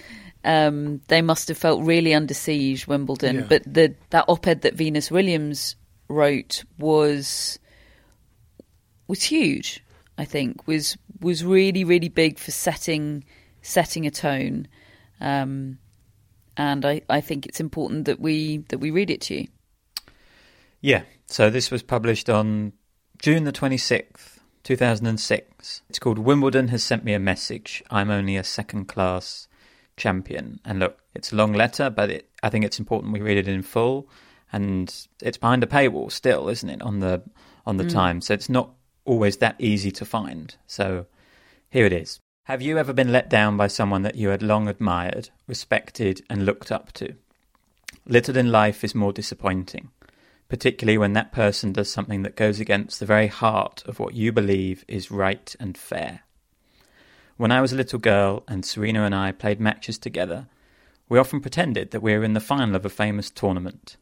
um, they must have felt really under siege, Wimbledon. Yeah. But the that op-ed that Venus Williams wrote was was huge. I think was was really really big for setting setting a tone, um, and I, I think it's important that we that we read it to you. Yeah, so this was published on June the twenty sixth, two thousand and six. It's called Wimbledon has sent me a message. I'm only a second class champion. And look, it's a long letter, but it, I think it's important we read it in full. And it's behind a paywall still, isn't it? On the on the mm. time, so it's not always that easy to find. So here it is. Have you ever been let down by someone that you had long admired, respected, and looked up to? Little in life is more disappointing, particularly when that person does something that goes against the very heart of what you believe is right and fair. When I was a little girl and Serena and I played matches together, we often pretended that we were in the final of a famous tournament.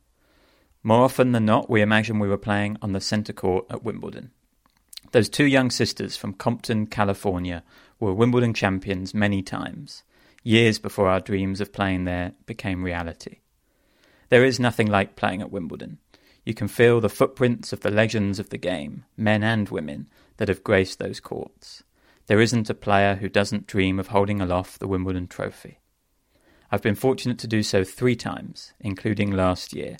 More often than not, we imagined we were playing on the centre court at Wimbledon. Those two young sisters from Compton, California, were Wimbledon champions many times, years before our dreams of playing there became reality. There is nothing like playing at Wimbledon. You can feel the footprints of the legends of the game, men and women, that have graced those courts. There isn't a player who doesn't dream of holding aloft the Wimbledon trophy. I've been fortunate to do so three times, including last year.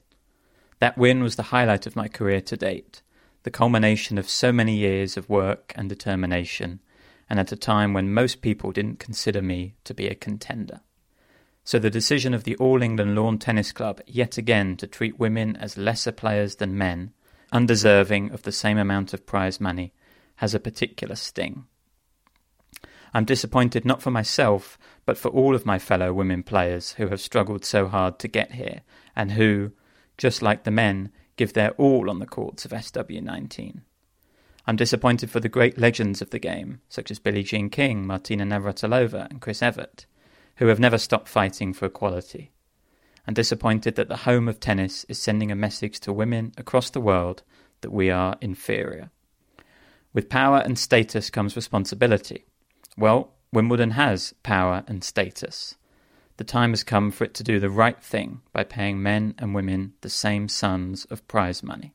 That win was the highlight of my career to date, the culmination of so many years of work and determination, and at a time when most people didn't consider me to be a contender. So the decision of the All England Lawn Tennis Club yet again to treat women as lesser players than men, undeserving of the same amount of prize money, has a particular sting. I'm disappointed not for myself, but for all of my fellow women players who have struggled so hard to get here, and who, just like the men, give their all on the courts of SW19. I'm disappointed for the great legends of the game, such as Billie Jean King, Martina Navratilova, and Chris Evert, who have never stopped fighting for equality. I'm disappointed that the home of tennis is sending a message to women across the world that we are inferior. With power and status comes responsibility. Well, Wimbledon has power and status. The time has come for it to do the right thing by paying men and women the same sums of prize money.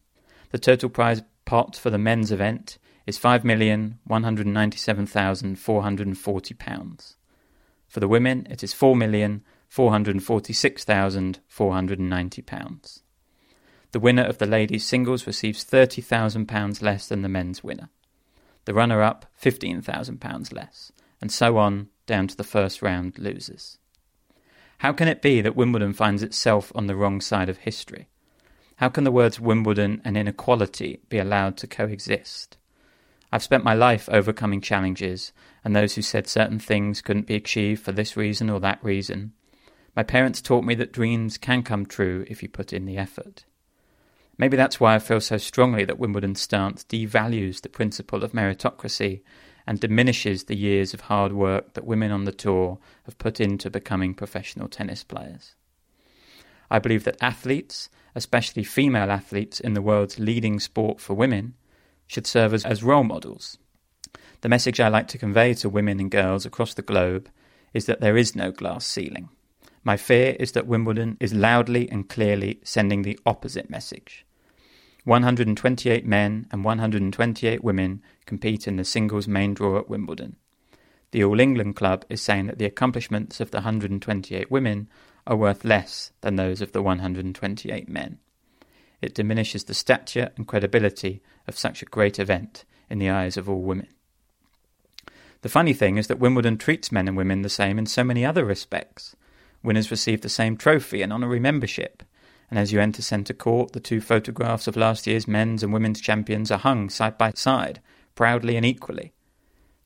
The total prize pot for the men's event is £5,197,440. For the women, it is £4,446,490. The winner of the ladies' singles receives £30,000 less than the men's winner. The runner up, £15,000 less, and so on down to the first round losers. How can it be that Wimbledon finds itself on the wrong side of history? How can the words Wimbledon and inequality be allowed to coexist? I've spent my life overcoming challenges and those who said certain things couldn't be achieved for this reason or that reason. My parents taught me that dreams can come true if you put in the effort. Maybe that's why I feel so strongly that Wimbledon's stance devalues the principle of meritocracy and diminishes the years of hard work that women on the tour have put into becoming professional tennis players. I believe that athletes, especially female athletes in the world's leading sport for women, should serve as, as role models. The message I like to convey to women and girls across the globe is that there is no glass ceiling. My fear is that Wimbledon is loudly and clearly sending the opposite message. 128 men and 128 women compete in the singles main draw at Wimbledon. The All England Club is saying that the accomplishments of the 128 women are worth less than those of the 128 men. It diminishes the stature and credibility of such a great event in the eyes of all women. The funny thing is that Wimbledon treats men and women the same in so many other respects. Winners receive the same trophy and honorary membership, and as you enter centre court, the two photographs of last year's men's and women's champions are hung side by side, proudly and equally.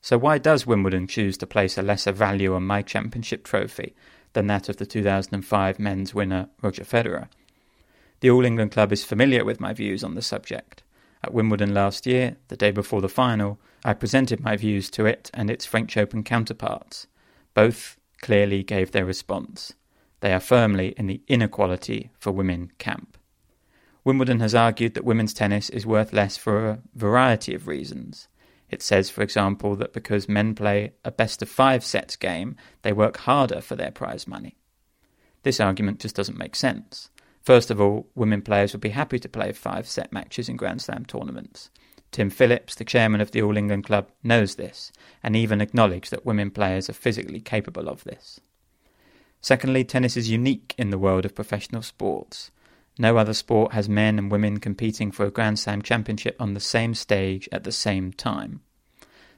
So why does Wimbledon choose to place a lesser value on my championship trophy than that of the 2005 men's winner Roger Federer? The All England Club is familiar with my views on the subject. At Wimbledon last year, the day before the final, I presented my views to it and its French Open counterparts. Both clearly gave their response. They are firmly in the inequality for women camp. Wimbledon has argued that women's tennis is worth less for a variety of reasons. It says, for example, that because men play a best of five sets game, they work harder for their prize money. This argument just doesn't make sense. First of all, women players would be happy to play five set matches in Grand Slam tournaments. Tim Phillips, the chairman of the All England Club, knows this and even acknowledged that women players are physically capable of this. Secondly, tennis is unique in the world of professional sports. No other sport has men and women competing for a Grand Slam championship on the same stage at the same time.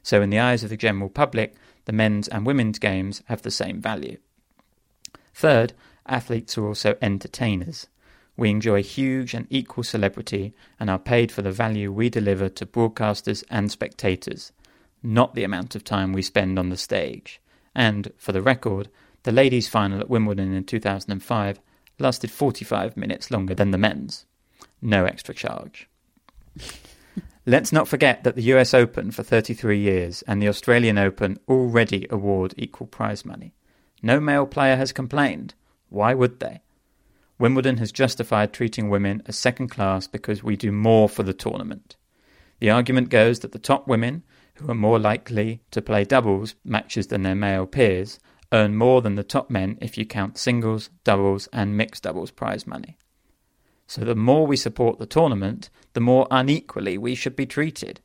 So, in the eyes of the general public, the men's and women's games have the same value. Third, athletes are also entertainers. We enjoy huge and equal celebrity and are paid for the value we deliver to broadcasters and spectators, not the amount of time we spend on the stage. And, for the record, the ladies' final at Wimbledon in 2005 lasted 45 minutes longer than the men's. No extra charge. Let's not forget that the US Open for 33 years and the Australian Open already award equal prize money. No male player has complained. Why would they? Wimbledon has justified treating women as second class because we do more for the tournament. The argument goes that the top women, who are more likely to play doubles matches than their male peers, earn more than the top men if you count singles, doubles, and mixed doubles prize money. So the more we support the tournament, the more unequally we should be treated.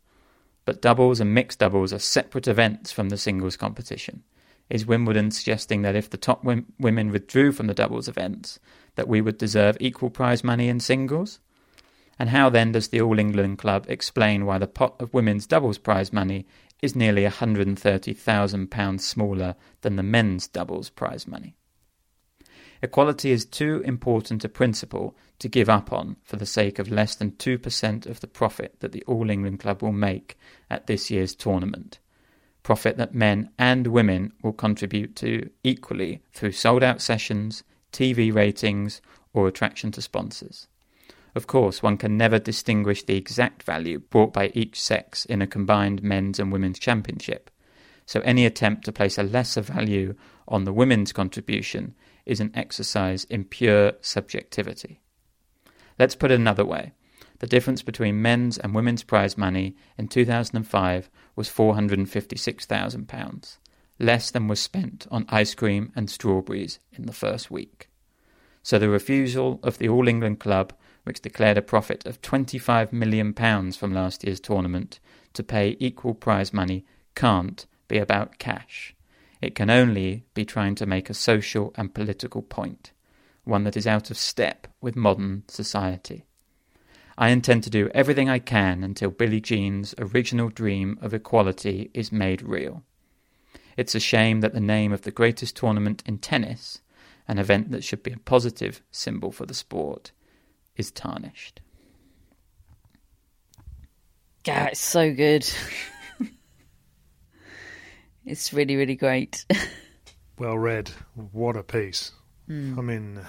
But doubles and mixed doubles are separate events from the singles competition. Is Wimbledon suggesting that if the top women withdrew from the doubles events, that we would deserve equal prize money in singles? And how then does the All England Club explain why the pot of women's doubles prize money is nearly £130,000 smaller than the men's doubles prize money? Equality is too important a principle to give up on for the sake of less than 2% of the profit that the All England Club will make at this year's tournament. Profit that men and women will contribute to equally through sold out sessions, TV ratings, or attraction to sponsors. Of course, one can never distinguish the exact value brought by each sex in a combined men's and women's championship, so any attempt to place a lesser value on the women's contribution is an exercise in pure subjectivity. Let's put it another way. The difference between men's and women's prize money in 2005 was £456,000, less than was spent on ice cream and strawberries in the first week. So the refusal of the All England Club, which declared a profit of £25 million from last year's tournament, to pay equal prize money can't be about cash. It can only be trying to make a social and political point, one that is out of step with modern society. I intend to do everything I can until Billie Jean's original dream of equality is made real. It's a shame that the name of the greatest tournament in tennis, an event that should be a positive symbol for the sport, is tarnished. Yeah, it's so good. it's really, really great. well read. What a piece. Mm. I mean,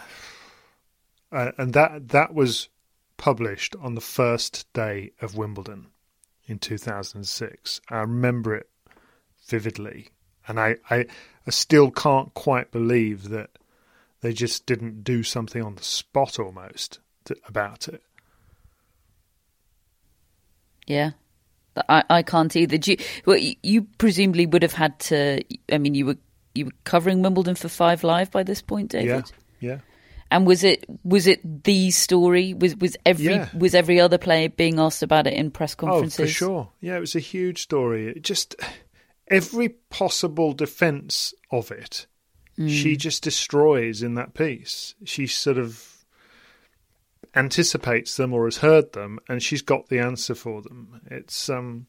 uh, and that that was published on the first day of Wimbledon in 2006. I remember it vividly, and I, I, I still can't quite believe that they just didn't do something on the spot almost to, about it. Yeah. I, I can't either. You, well, you presumably would have had to. I mean, you were you were covering Wimbledon for Five Live by this point, David. Yeah, yeah. And was it was it the story? Was was every Yeah. was every other player being asked about it in press conferences? Oh, for sure. Yeah, it was a huge story. It just every possible defense of it, Mm. she just destroys in that piece. She sort of anticipates them or has heard them, and she's got the answer for them. It's um,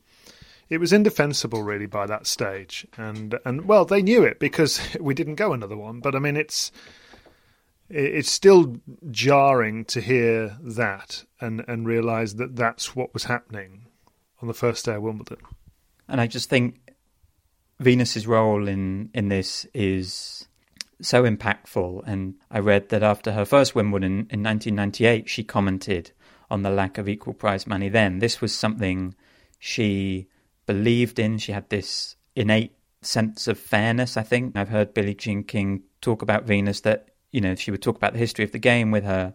it was indefensible really by that stage, and and well, they knew it because we didn't go another one. But I mean, it's it's still jarring to hear that and and realize that that's what was happening on the first day of Wimbledon. And I just think Venus's role in in this is so impactful. And I read that after her first Wimbledon in 1998, she commented on the lack of equal prize money. Then this was something she believed in. She had this innate sense of fairness. I think I've heard Billie Jean King talk about Venus that you know she would talk about the history of the game with her.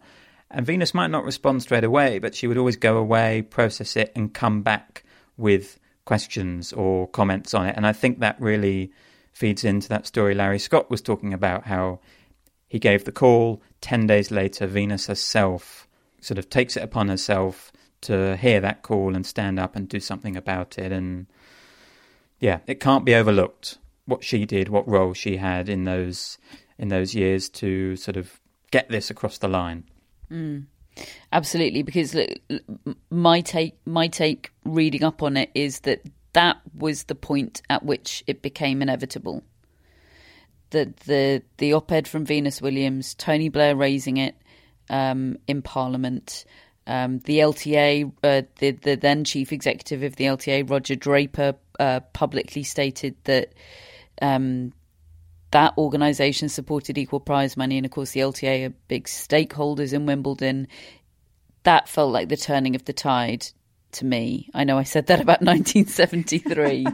And Venus might not respond straight away, but she would always go away, process it, and come back with questions or comments on it. And I think that really feeds into that story Larry Scott was talking about how he gave the call. 10 days later, Venus herself sort of takes it upon herself to hear that call and stand up and do something about it. And yeah, it can't be overlooked what she did, what role she had in those in those years to sort of get this across the line. Mm. Absolutely, because my take, my take, reading up on it is that that was the point at which it became inevitable. The the the op-ed from Venus Williams, Tony Blair raising it um, in Parliament, um, the LTA, uh, the the then chief executive of the LTA, Roger Draper, uh, publicly stated that. Um, that organisation supported equal prize money, and of course, the LTA are big stakeholders in Wimbledon. That felt like the turning of the tide to me. I know I said that about 1973,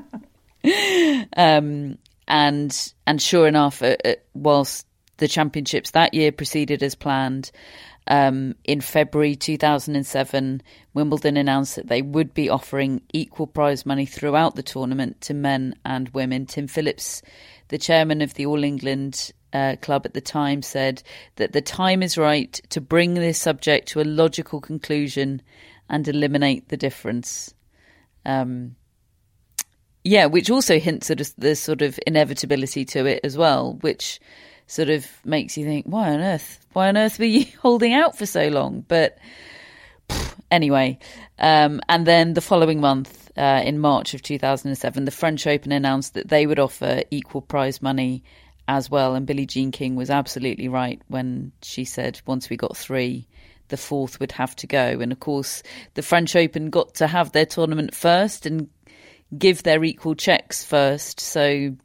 um, and and sure enough, uh, uh, whilst the championships that year proceeded as planned. Um, in February 2007, Wimbledon announced that they would be offering equal prize money throughout the tournament to men and women. Tim Phillips, the chairman of the All England uh, club at the time, said that the time is right to bring this subject to a logical conclusion and eliminate the difference. Um, yeah, which also hints at the sort of inevitability to it as well, which sort of makes you think, why on earth? Why on earth were you holding out for so long? But Anyway, um, and then the following month, uh, in March of 2007, the French Open announced that they would offer equal prize money as well. And Billie Jean King was absolutely right when she said once we got three, the fourth would have to go. And of course, the French Open got to have their tournament first and give their equal checks first. So,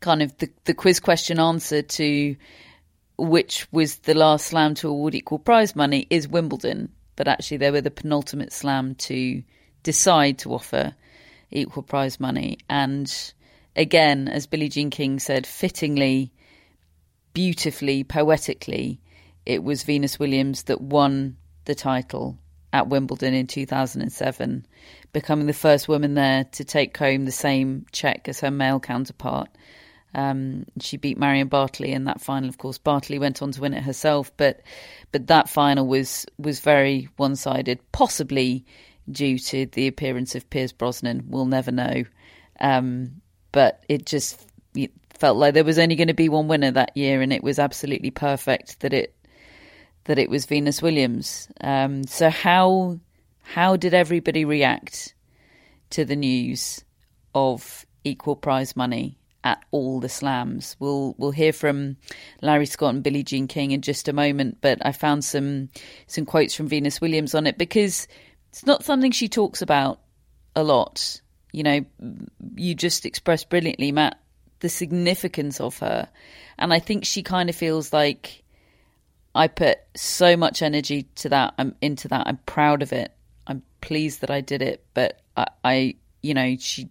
kind of the, the quiz question answer to which was the last slam to award equal prize money is Wimbledon. But actually, they were the penultimate slam to decide to offer equal prize money. And again, as Billie Jean King said, fittingly, beautifully, poetically, it was Venus Williams that won the title at Wimbledon in 2007, becoming the first woman there to take home the same check as her male counterpart. Um, she beat Marion Bartoli in that final. Of course, Bartoli went on to win it herself, but but that final was was very one sided, possibly due to the appearance of Pierce Brosnan. We'll never know. Um, but it just it felt like there was only going to be one winner that year, and it was absolutely perfect that it that it was Venus Williams. Um, so how how did everybody react to the news of equal prize money at all the slams? We'll we'll hear from Larry Scott and Billie Jean King in just a moment, but I found some some quotes from Venus Williams on it because it's not something she talks about a lot you know, you just expressed brilliantly, Matt, the significance of her. And I think she kind of feels like I put so much energy to that. I'm into that. I'm proud of it. I'm pleased that I did it. But I, I you know, she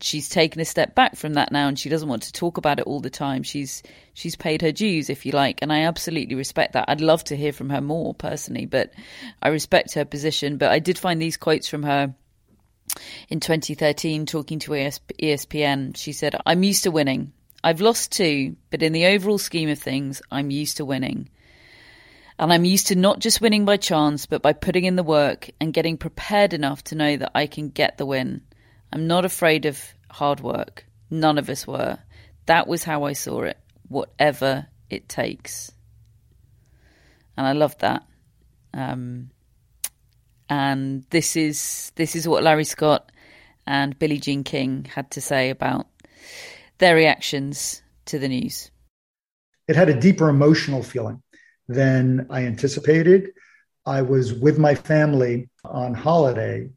she's taken a step back from that now and she doesn't want to talk about it all the time she's she's paid her dues if you like and i absolutely respect that i'd love to hear from her more personally but i respect her position but i did find these quotes from her in 2013 talking to ESPN. She said, I'm used to winning. I've lost two, but in the overall scheme of things, I'm used to winning. And I'm used to not just winning by chance, but by putting in the work and getting prepared enough to know that I can get the win. I'm not afraid of hard work. None of us were. That was how I saw it, whatever it takes. And I love that. Um, and this is this is what Larry Scott and Billie Jean King had to say about their reactions to the news. It had a deeper emotional feeling than I anticipated. I was with my family on holiday,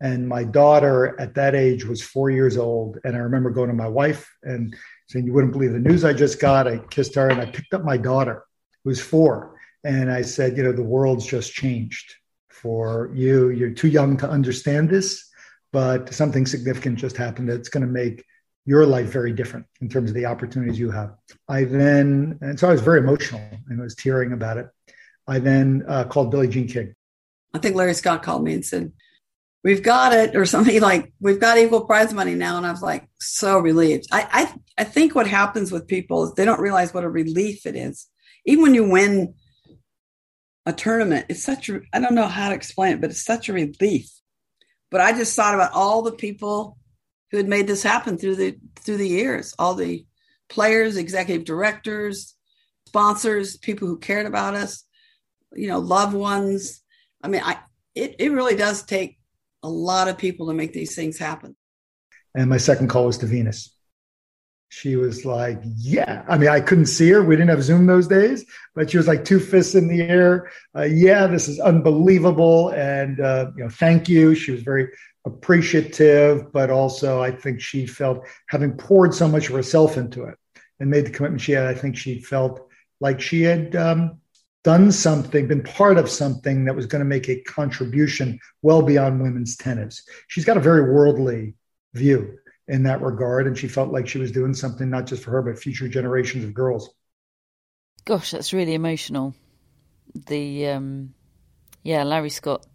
and my daughter at that age was four years old. And I remember going to my wife and saying, You wouldn't believe the news I just got. I kissed her and I picked up my daughter, who was four. And I said, You know, the world's just changed for you. You're too young to understand this, but something significant just happened that's going to make your life very different in terms of the opportunities you have. I then, and so I was very emotional and was tearing about it. I then uh, called Billie Jean King. I think Larry Scott called me and said, We've got it, or something like, We've got equal prize money now. And I was like, so relieved. I, I, I think what happens with people is they don't realize what a relief it is. Even when you win a tournament. It's such a, I don't know how to explain it, but it's such a relief. But I just thought about all the people who had made this happen through the through the years, all the players, executive directors, sponsors, people who cared about us, you know, loved ones. I mean, I it, it really does take a lot of people to make these things happen. And my second call was to Venus she was like, Yeah. I mean, I couldn't see her. We didn't have Zoom those days, but she was like two fists in the air. Uh, yeah, this is unbelievable. And, uh, you know, thank you. She was very appreciative, but also I think she felt having poured so much of herself into it and made the commitment she had, I think she felt like she had um, done something, been part of something that was going to make a contribution well beyond women's tennis. She's got a very worldly view in that regard. And she felt like she was doing something not just for her, but future generations of girls. Gosh, that's really emotional. The, um, yeah, Larry Scott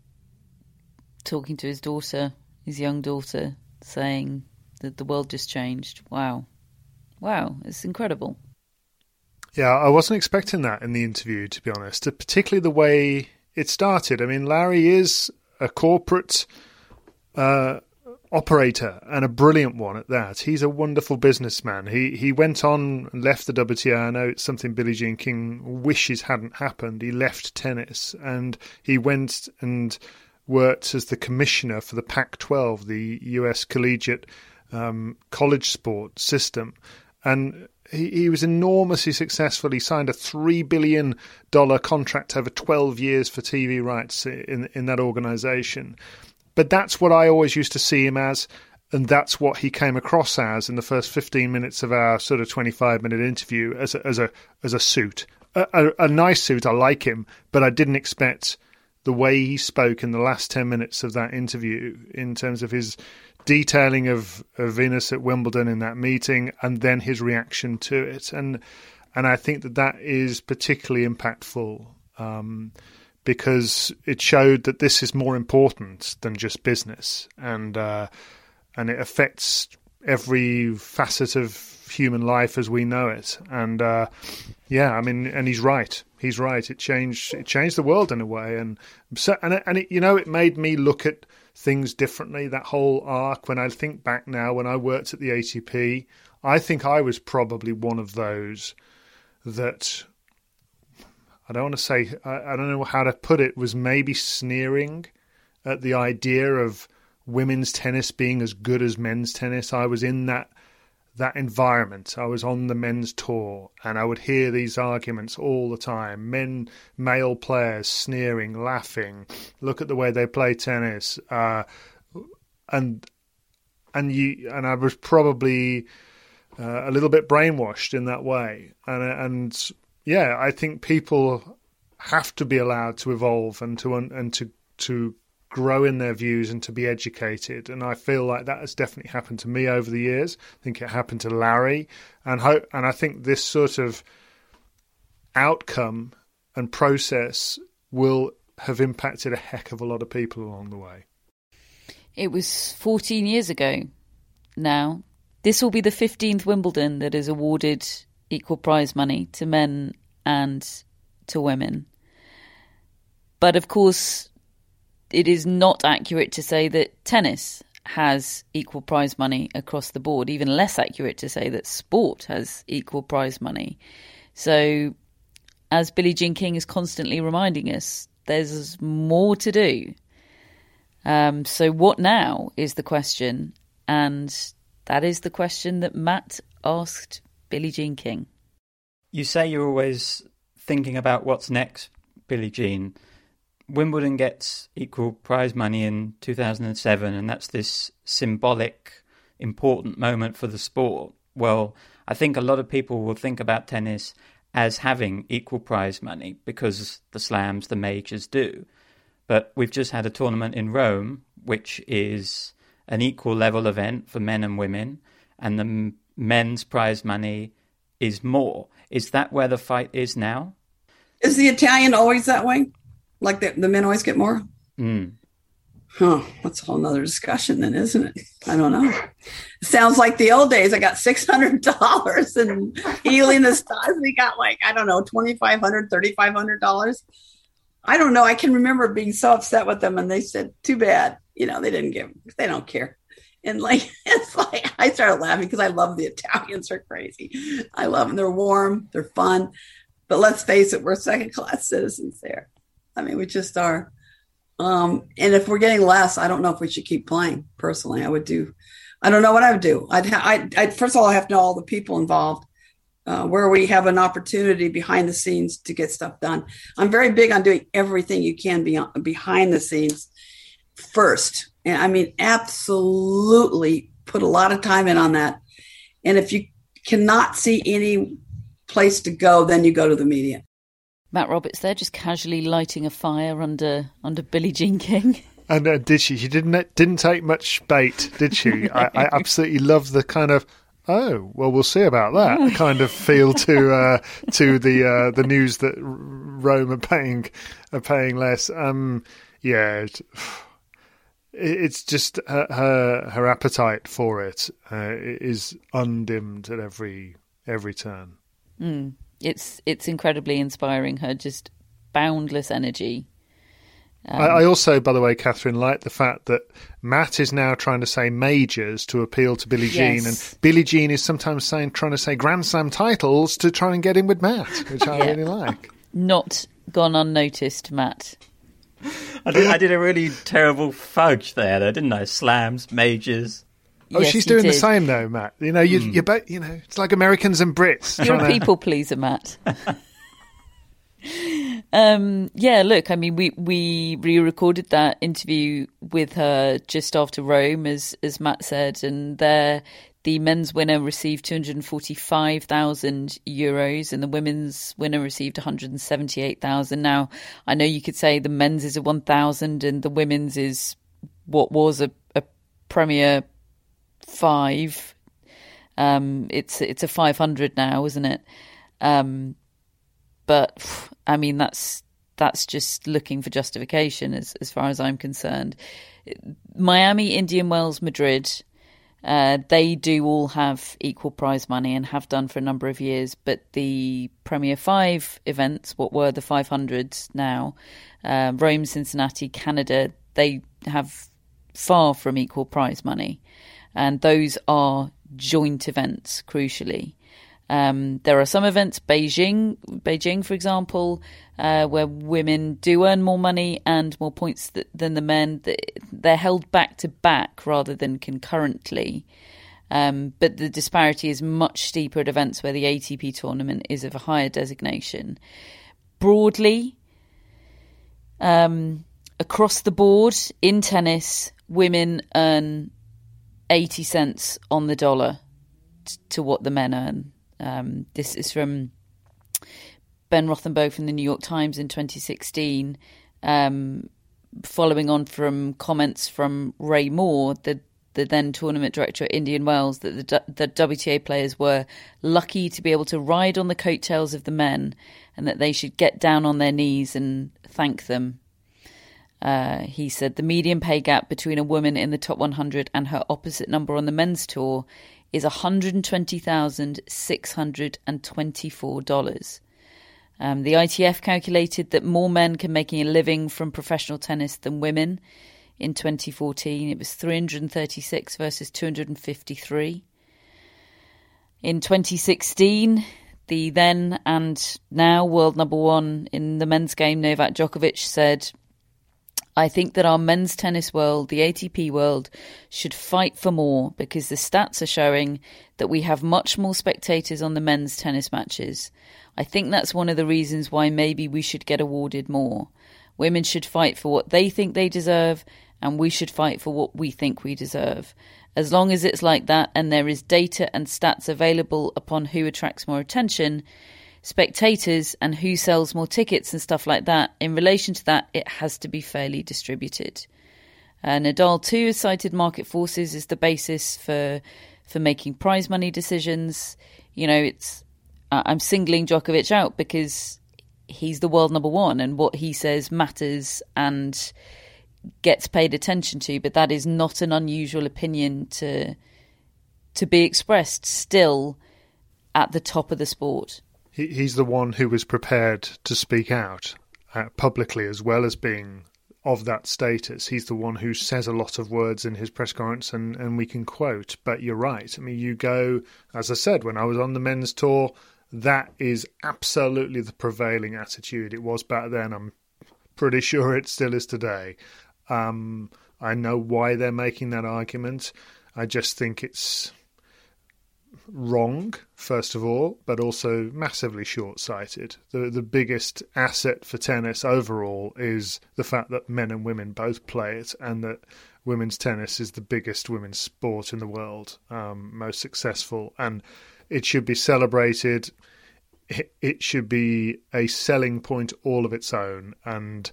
talking to his daughter, his young daughter, saying that the world just changed. Wow. Wow, it's incredible. Yeah, I wasn't expecting that in the interview, to be honest, particularly the way it started. I mean, Larry is a corporate uh, operator and a brilliant one at that. He's a wonderful businessman. He he went on and left the WTA. I know it's something Billie Jean King wishes hadn't happened. He left tennis and he went and worked as the commissioner for the Pac-12, the U.S. collegiate um, college sport system, and he, he was enormously successful. He signed a three billion dollar contract over twelve years for TV rights in in that organization. But that's what I always used to see him as, and that's what he came across as in the first fifteen minutes of our sort of twenty five minute interview as a, as a as a suit, a, a, a nice suit. I like him, but I didn't expect the way he spoke in the last 10 minutes of that interview in terms of his detailing of, of Venus at Wimbledon in that meeting and then his reaction to it. And and I think that that is particularly impactful um, because it showed that this is more important than just business, and uh, and it affects every facet of human life as we know it. And uh, yeah, I mean, and he's right. He's right. It changed. It changed the world in a way, and so and and it, you know, it made me look at things differently. That whole arc. When I think back now, when I worked at the ATP, I think I was probably one of those that I don't want to say I, I don't know how to put it was maybe sneering at the idea of women's tennis being as good as men's tennis. I was in that that environment. I was on the men's tour and I would hear these arguments all the time. Men, male players sneering, laughing. Look at the way they play tennis. Uh, and and you and I was probably uh, a little bit brainwashed in that way. And and yeah, I think people have to be allowed to evolve and to and to to grow in their views and to be educated. And I feel like that has definitely happened to me over the years. I think it happened to Larry, and hope, and I think this sort of outcome and process will have impacted a heck of a lot of people along the way. It was 14 years ago now. This will be the 15th Wimbledon that is awarded equal prize money to men and to women. But of course, it is not accurate to say that tennis has equal prize money across the board, even less accurate to say that sport has equal prize money. So, as Billie Jean King is constantly reminding us, there's more to do. Um, so, what now is the question? And that is the question that Matt asked Billie Jean King. You say you're always thinking about what's next, Billie Jean. Wimbledon gets equal prize money in 2007, and that's this symbolic, important moment for the sport. Well, I think a lot of people will think about tennis as having equal prize money because the slams, the majors do. But we've just had a tournament in Rome, which is an equal level event for men and women, and the men's prize money is more. Is that where the fight is now? Is the Italian always that way? Like the, the men always get more? Mm. Huh. That's a whole nother discussion then, isn't it? I don't know. It sounds like the old days. I got $600 and Ilie Nastase. We got like, I don't know, $2,500, $3,500. I don't know. I can remember being so upset with them and they said, too bad. You know, they didn't give, they don't care. And like, it's like, I started laughing because I love the Italians. They're crazy. I love them. They're warm, they're fun. But let's face it, we're second class citizens there. I mean, we just are. Um, and if we're getting less, I don't know if we should keep playing. Personally, I would do. I don't know what I would do. I'd, ha- I'd, I'd first of all, I have to know all the people involved, uh, where we have an opportunity behind the scenes to get stuff done. I'm very big on doing everything you can beyond, behind the scenes first. And I mean, absolutely put a lot of time in on that. And if you cannot see any place to go, then you go to the media. Matt Roberts there, just casually lighting a fire under under Billie Jean King. And uh, did she? She didn't didn't take much bait, did she? I, I, absolutely love the kind of oh well, we'll see about that kind of feel to uh, to the uh, the news that Rome are paying are paying less. Um, yeah, it, it's just her, her, her appetite for it uh, is undimmed at every every turn. Mm it's it's incredibly inspiring. Her just boundless energy Um, I, I, also, by the way, Catherine, like the fact that Matt is now trying to say majors to appeal to Billie Jean, yes. and Billie Jean is sometimes saying trying to say Grand Slam titles to try and get in with Matt, which I yeah. really like. Not gone unnoticed, Matt. I did, I did, a really terrible fudge there, though, didn't I? Slams, majors. Oh, yes, she's doing did. the same though, Matt. You know, you, mm. you're both, you know, it's like Americans and Brits. You're a people pleaser, Matt. um, yeah, look, I mean, we we re-recorded that interview with her just after Rome, as as Matt said, and there the men's winner received 245,000 euros and the women's winner received 178,000. Now, I know you could say the men's is a 1,000 and the women's is what was a, a Premier 5. Um, it's it's a 500 now, isn't it? Um, but I mean that's that's just looking for justification as as far as I'm concerned. Miami, Indian Wells, Madrid. Uh, they do all have equal prize money and have done for a number of years, but the Premier Five events, what were the 500s now, uh, Rome, Cincinnati, Canada, they have far from equal prize money. And those are joint events, crucially. Um, there are some events, Beijing, Beijing, for example, uh, where women do earn more money and more points th- than the men. They're held back to back rather than concurrently. Um, but the disparity is much steeper at events where the ATP tournament is of a higher designation. Broadly, um, across the board in tennis, women earn 80 cents on the dollar t- to what the men earn. Um, this is from Ben Rothenberg from the New York Times in 2016, um, following on from comments from Ray Moore, the the then tournament director at Indian Wells, that the, the WTA players were lucky to be able to ride on the coattails of the men, and that they should get down on their knees and thank them. Uh, he said the median pay gap between a woman in the top 100 and her opposite number on the men's tour is $120,624. Um, the ITF calculated that more men can make a living from professional tennis than women. In 2014, it was 336 versus 253. In 2016, the then and now world number one in the men's game, Novak Djokovic, said I think that our men's tennis world, the ATP world, should fight for more because the stats are showing that we have much more spectators on the men's tennis matches. I think that's one of the reasons why maybe we should get awarded more. Women should fight for what they think they deserve, and we should fight for what we think we deserve. As long as it's like that and there is data and stats available upon who attracts more attention, spectators and who sells more tickets and stuff like that, in relation to that, it has to be fairly distributed. Uh, Nadal too has cited market forces as the basis for for making prize money decisions. You know, it's I'm singling Djokovic out because he's the world number one, and what he says matters and gets paid attention to. But that is not an unusual opinion to to be expressed still at the top of the sport he, he's the one who was prepared to speak out uh, publicly as well as being of that status. He's the one who says a lot of words in his press conference, and, and we can quote. But you're right. I mean, you go, as I said, when I was on the men's tour, that is absolutely the prevailing attitude. It was back then. I'm pretty sure it still is today. Um, I know why they're making that argument. I just think it's wrong, first of all, but also massively short sighted. The, the biggest asset for tennis overall is the fact that men and women both play it and that women's tennis is the biggest women's sport in the world, um, most successful, and it should be celebrated. It, should be a selling point all of its own, and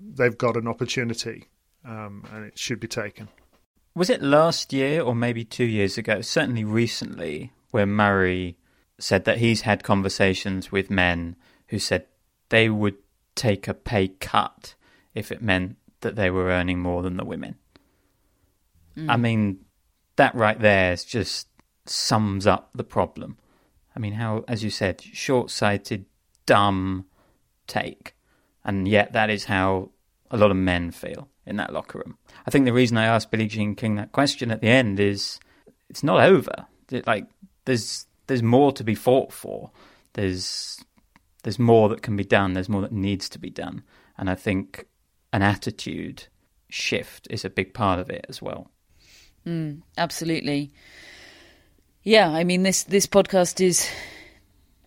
they've got an opportunity, um, and it should be taken. Was it last year or maybe two years ago? Certainly recently, where Murray said that he's had conversations with men who said they would take a pay cut if it meant that they were earning more than the women. Mm. I mean, that right there just sums up the problem. I mean, how, as you said, short sighted, dumb take. And yet, that is how a lot of men feel in that locker room. I think the reason I asked Billie Jean King that question at the end is it's not over. It, like there's there's more to be fought for. There's there's more that can be done. There's more that needs to be done, and I think an attitude shift is a big part of it as well. Mm, absolutely. Yeah, I mean this this podcast is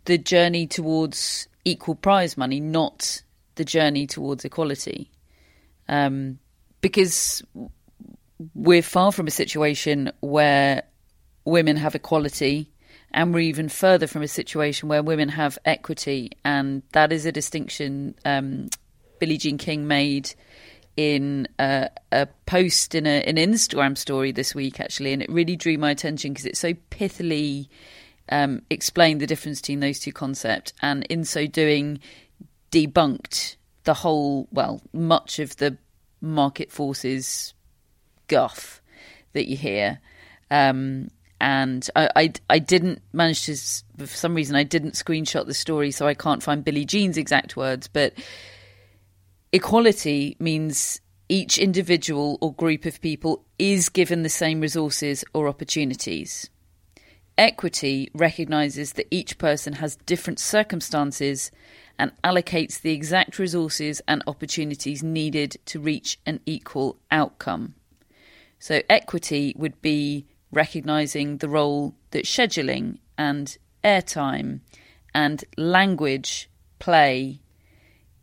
the journey towards equal prize money, not the journey towards equality. Um, because we're far from a situation where women have equality, and we're even further from a situation where women have equity, and that is a distinction um, Billie Jean King made in a, a post in a, an Instagram story this week, actually, and it really drew my attention because it's so pithily um, explained the difference between those two concepts, and in so doing, debunked the whole, well, much of the market forces guff that you hear. Um, and I, I, I, didn't manage to, for some reason, I didn't screenshot the story, so I can't find Billie Jean's exact words. But equality means each individual or group of people is given the same resources or opportunities. Equity recognises that each person has different circumstances and allocates the exact resources and opportunities needed to reach an equal outcome. So, equity would be recognising the role that scheduling and airtime and language play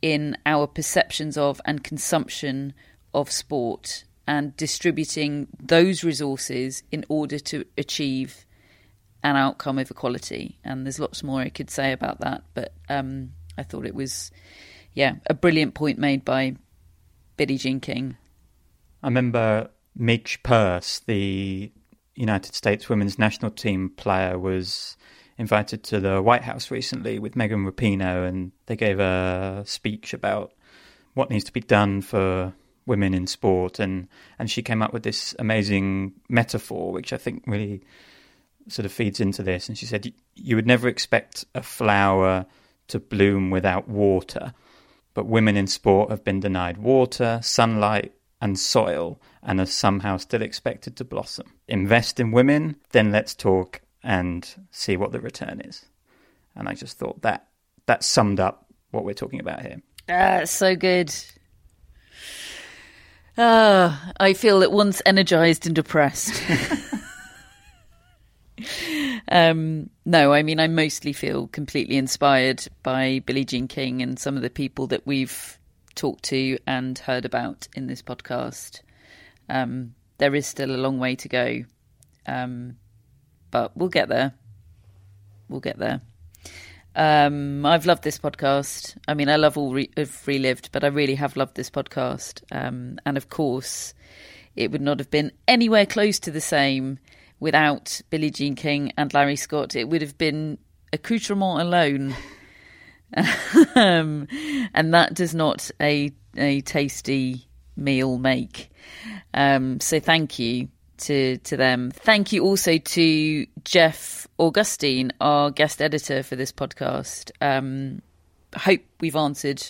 in our perceptions of and consumption of sport and distributing those resources in order to achieve an outcome of equality. And there's lots more I could say about that, but um, I thought it was, yeah, a brilliant point made by Billie Jean King. I remember Midge Purce, the United States women's national team player, was invited to the White House recently with Megan Rapinoe, and they gave a speech about what needs to be done for women in sport, and and she came up with this amazing metaphor, which I think really sort of feeds into this. And she said, You would never expect a flower to bloom without water, but women in sport have been denied water, sunlight, and soil and are somehow still expected to blossom. Invest in women, then let's talk and see what the return is. And I just thought that that summed up what we're talking about here. Ah, so good. Ah, I feel at once energized and depressed. um, no, I mean, I mostly feel completely inspired by Billie Jean King and some of the people that we've talked to and heard about in this podcast. Um, there is still a long way to go, um, but we'll get there. We'll get there. Um, I've loved this podcast. I mean, I love all re- of Relived, but I really have loved this podcast. Um, and of course, it would not have been anywhere close to the same without Billie Jean King and Larry Scott. It would have been accoutrement alone. um, and that does not a a tasty meal make. Um, so thank you to to them. Thank you also to Jeff Augustine, our guest editor for this podcast. Um, hope we've answered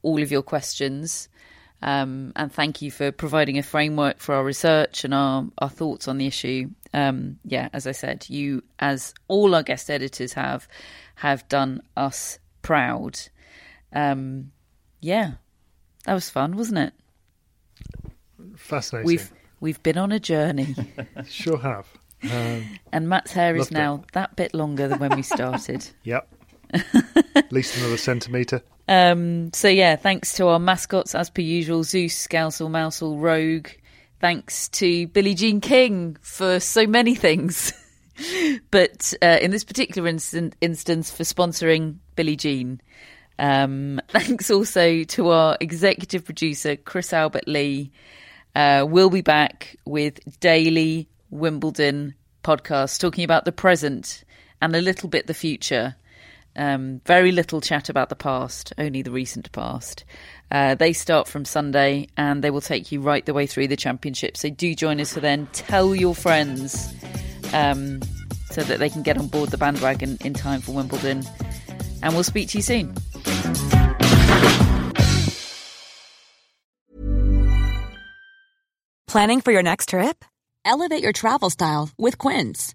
all of your questions. Um, and thank you for providing a framework for our research and our, our thoughts on the issue. Um, yeah, as I said, you, as all our guest editors have, have done us proud. Um, yeah, that was fun, wasn't it? Fascinating. We've we've been on a journey. sure have. Um, and Matt's hair is now it. that bit longer than when we started. yep. At least another centimetre. Um, so yeah, thanks to our mascots as per usual, Zeus, Scousel, Mousel, Rogue. Thanks to Billie Jean King for so many things. but uh, in this particular instant, instance, for sponsoring Billie Jean. Um, thanks also to our executive producer, Chris Albert Lee. Uh, we'll be back with daily Wimbledon podcast, talking about the present and a little bit the future. Um, very little chat about the past, only the recent past. Uh, they start from Sunday and they will take you right the way through the championship. So do join us for then. Tell your friends um, so that they can get on board the bandwagon in time for Wimbledon. And we'll speak to you soon. Planning for your next trip? Elevate your travel style with Quince.